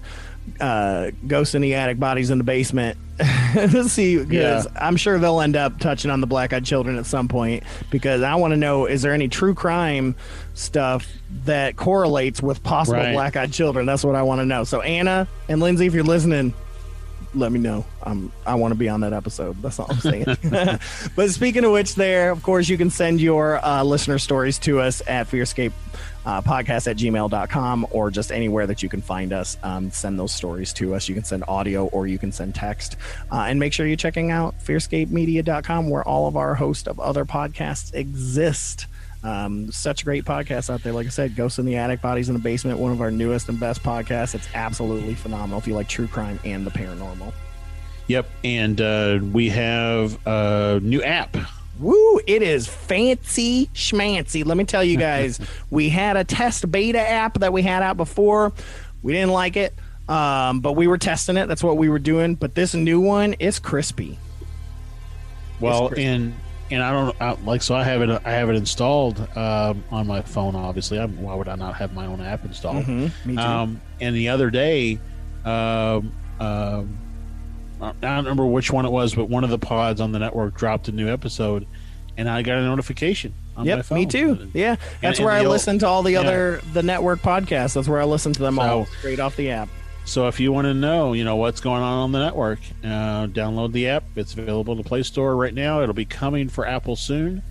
uh, Ghosts in the Attic, Bodies in the Basement. Let's see, because Yeah. I'm sure they'll end up touching on the black eyed children at some point. Because I want to know is there any true crime stuff that correlates with possible Right. black eyed children? That's what I want to know. So, Anna and Lindsay, if you're listening, let me know. Um, I want to be on that episode. That's all I'm saying. but speaking of which, there, of course, you can send your uh, listener stories to us at Fearscape uh, podcast at gmail.com or just anywhere that you can find us. Um, send those stories to us. You can send audio or you can send text. Uh, and make sure you're checking out fearscapemedia.com where all of our host of other podcasts exist. Um, such great podcasts out there. Like I said, Ghosts in the Attic, Bodies in the Basement, one of our newest and best podcasts. It's absolutely phenomenal if you like true crime and the paranormal. Yep. And uh, we have a new app. Woo! It is fancy schmancy. Let me tell you guys, we had a test beta app that we had out before. We didn't like it, um, but we were testing it. That's what we were doing. But this new one is crispy. Well, crispy. and and I don't I, like so I have it I have it installed um, on my phone. Obviously, i why would I not have my own app installed? Mhm, me too. Um, and the other day, um, um, I don't remember which one it was, but one of the pods on the network dropped a new episode, and I got a notification. On my Yep, me too. Yeah, that's and where I old- listen to all the yeah. other the network podcasts. That's where I listen to them all straight off the app. So if you want to know, you know what's going on on the network, uh, download the app. It's available in the Play Store right now. It'll be coming for Apple soon,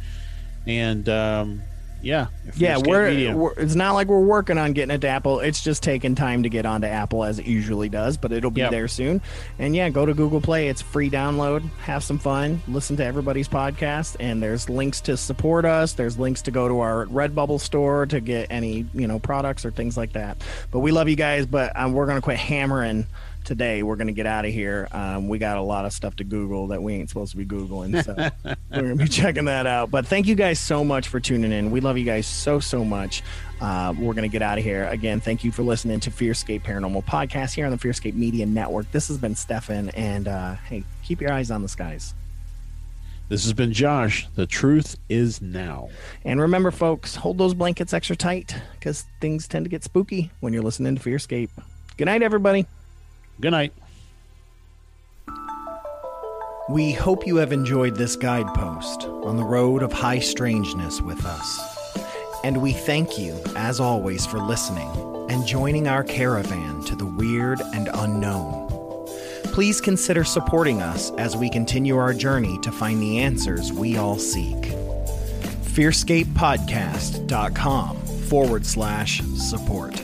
and um, yeah, Yeah, we're, we're it's not like we're working on getting it to Apple. It's just taking time to get onto Apple as it usually does, but it'll be Yep. there soon. And yeah, go to Google Play. It's free download. Have some fun. Listen to everybody's podcast. And there's links to support us. There's links to go to our Redbubble store to get any you know products or things like that. But we love you guys. But um, we're gonna quit hammering today. We're gonna get out of here. Um, we got a lot of stuff to Google that we ain't supposed to be googling. So we're gonna be checking that out. But thank you guys so much for tuning in. We love you guys so so much. Uh, we're gonna get out of here again. Thank you for listening to Fearscape Paranormal Podcast here on the Fearscape Media Network. This has been Stefan, and uh, hey, keep your eyes on the skies. this has been Josh. The truth is now. And remember, folks, hold those blankets extra tight because things tend to get spooky when you're listening to Fearscape. Good night, everybody. Good night. We hope you have enjoyed this guidepost on the road of high strangeness with us. And we thank you, as always, for listening and joining our caravan to the weird and unknown. Please consider supporting us as we continue our journey to find the answers we all seek. FearscapePodcast.com forward slash support.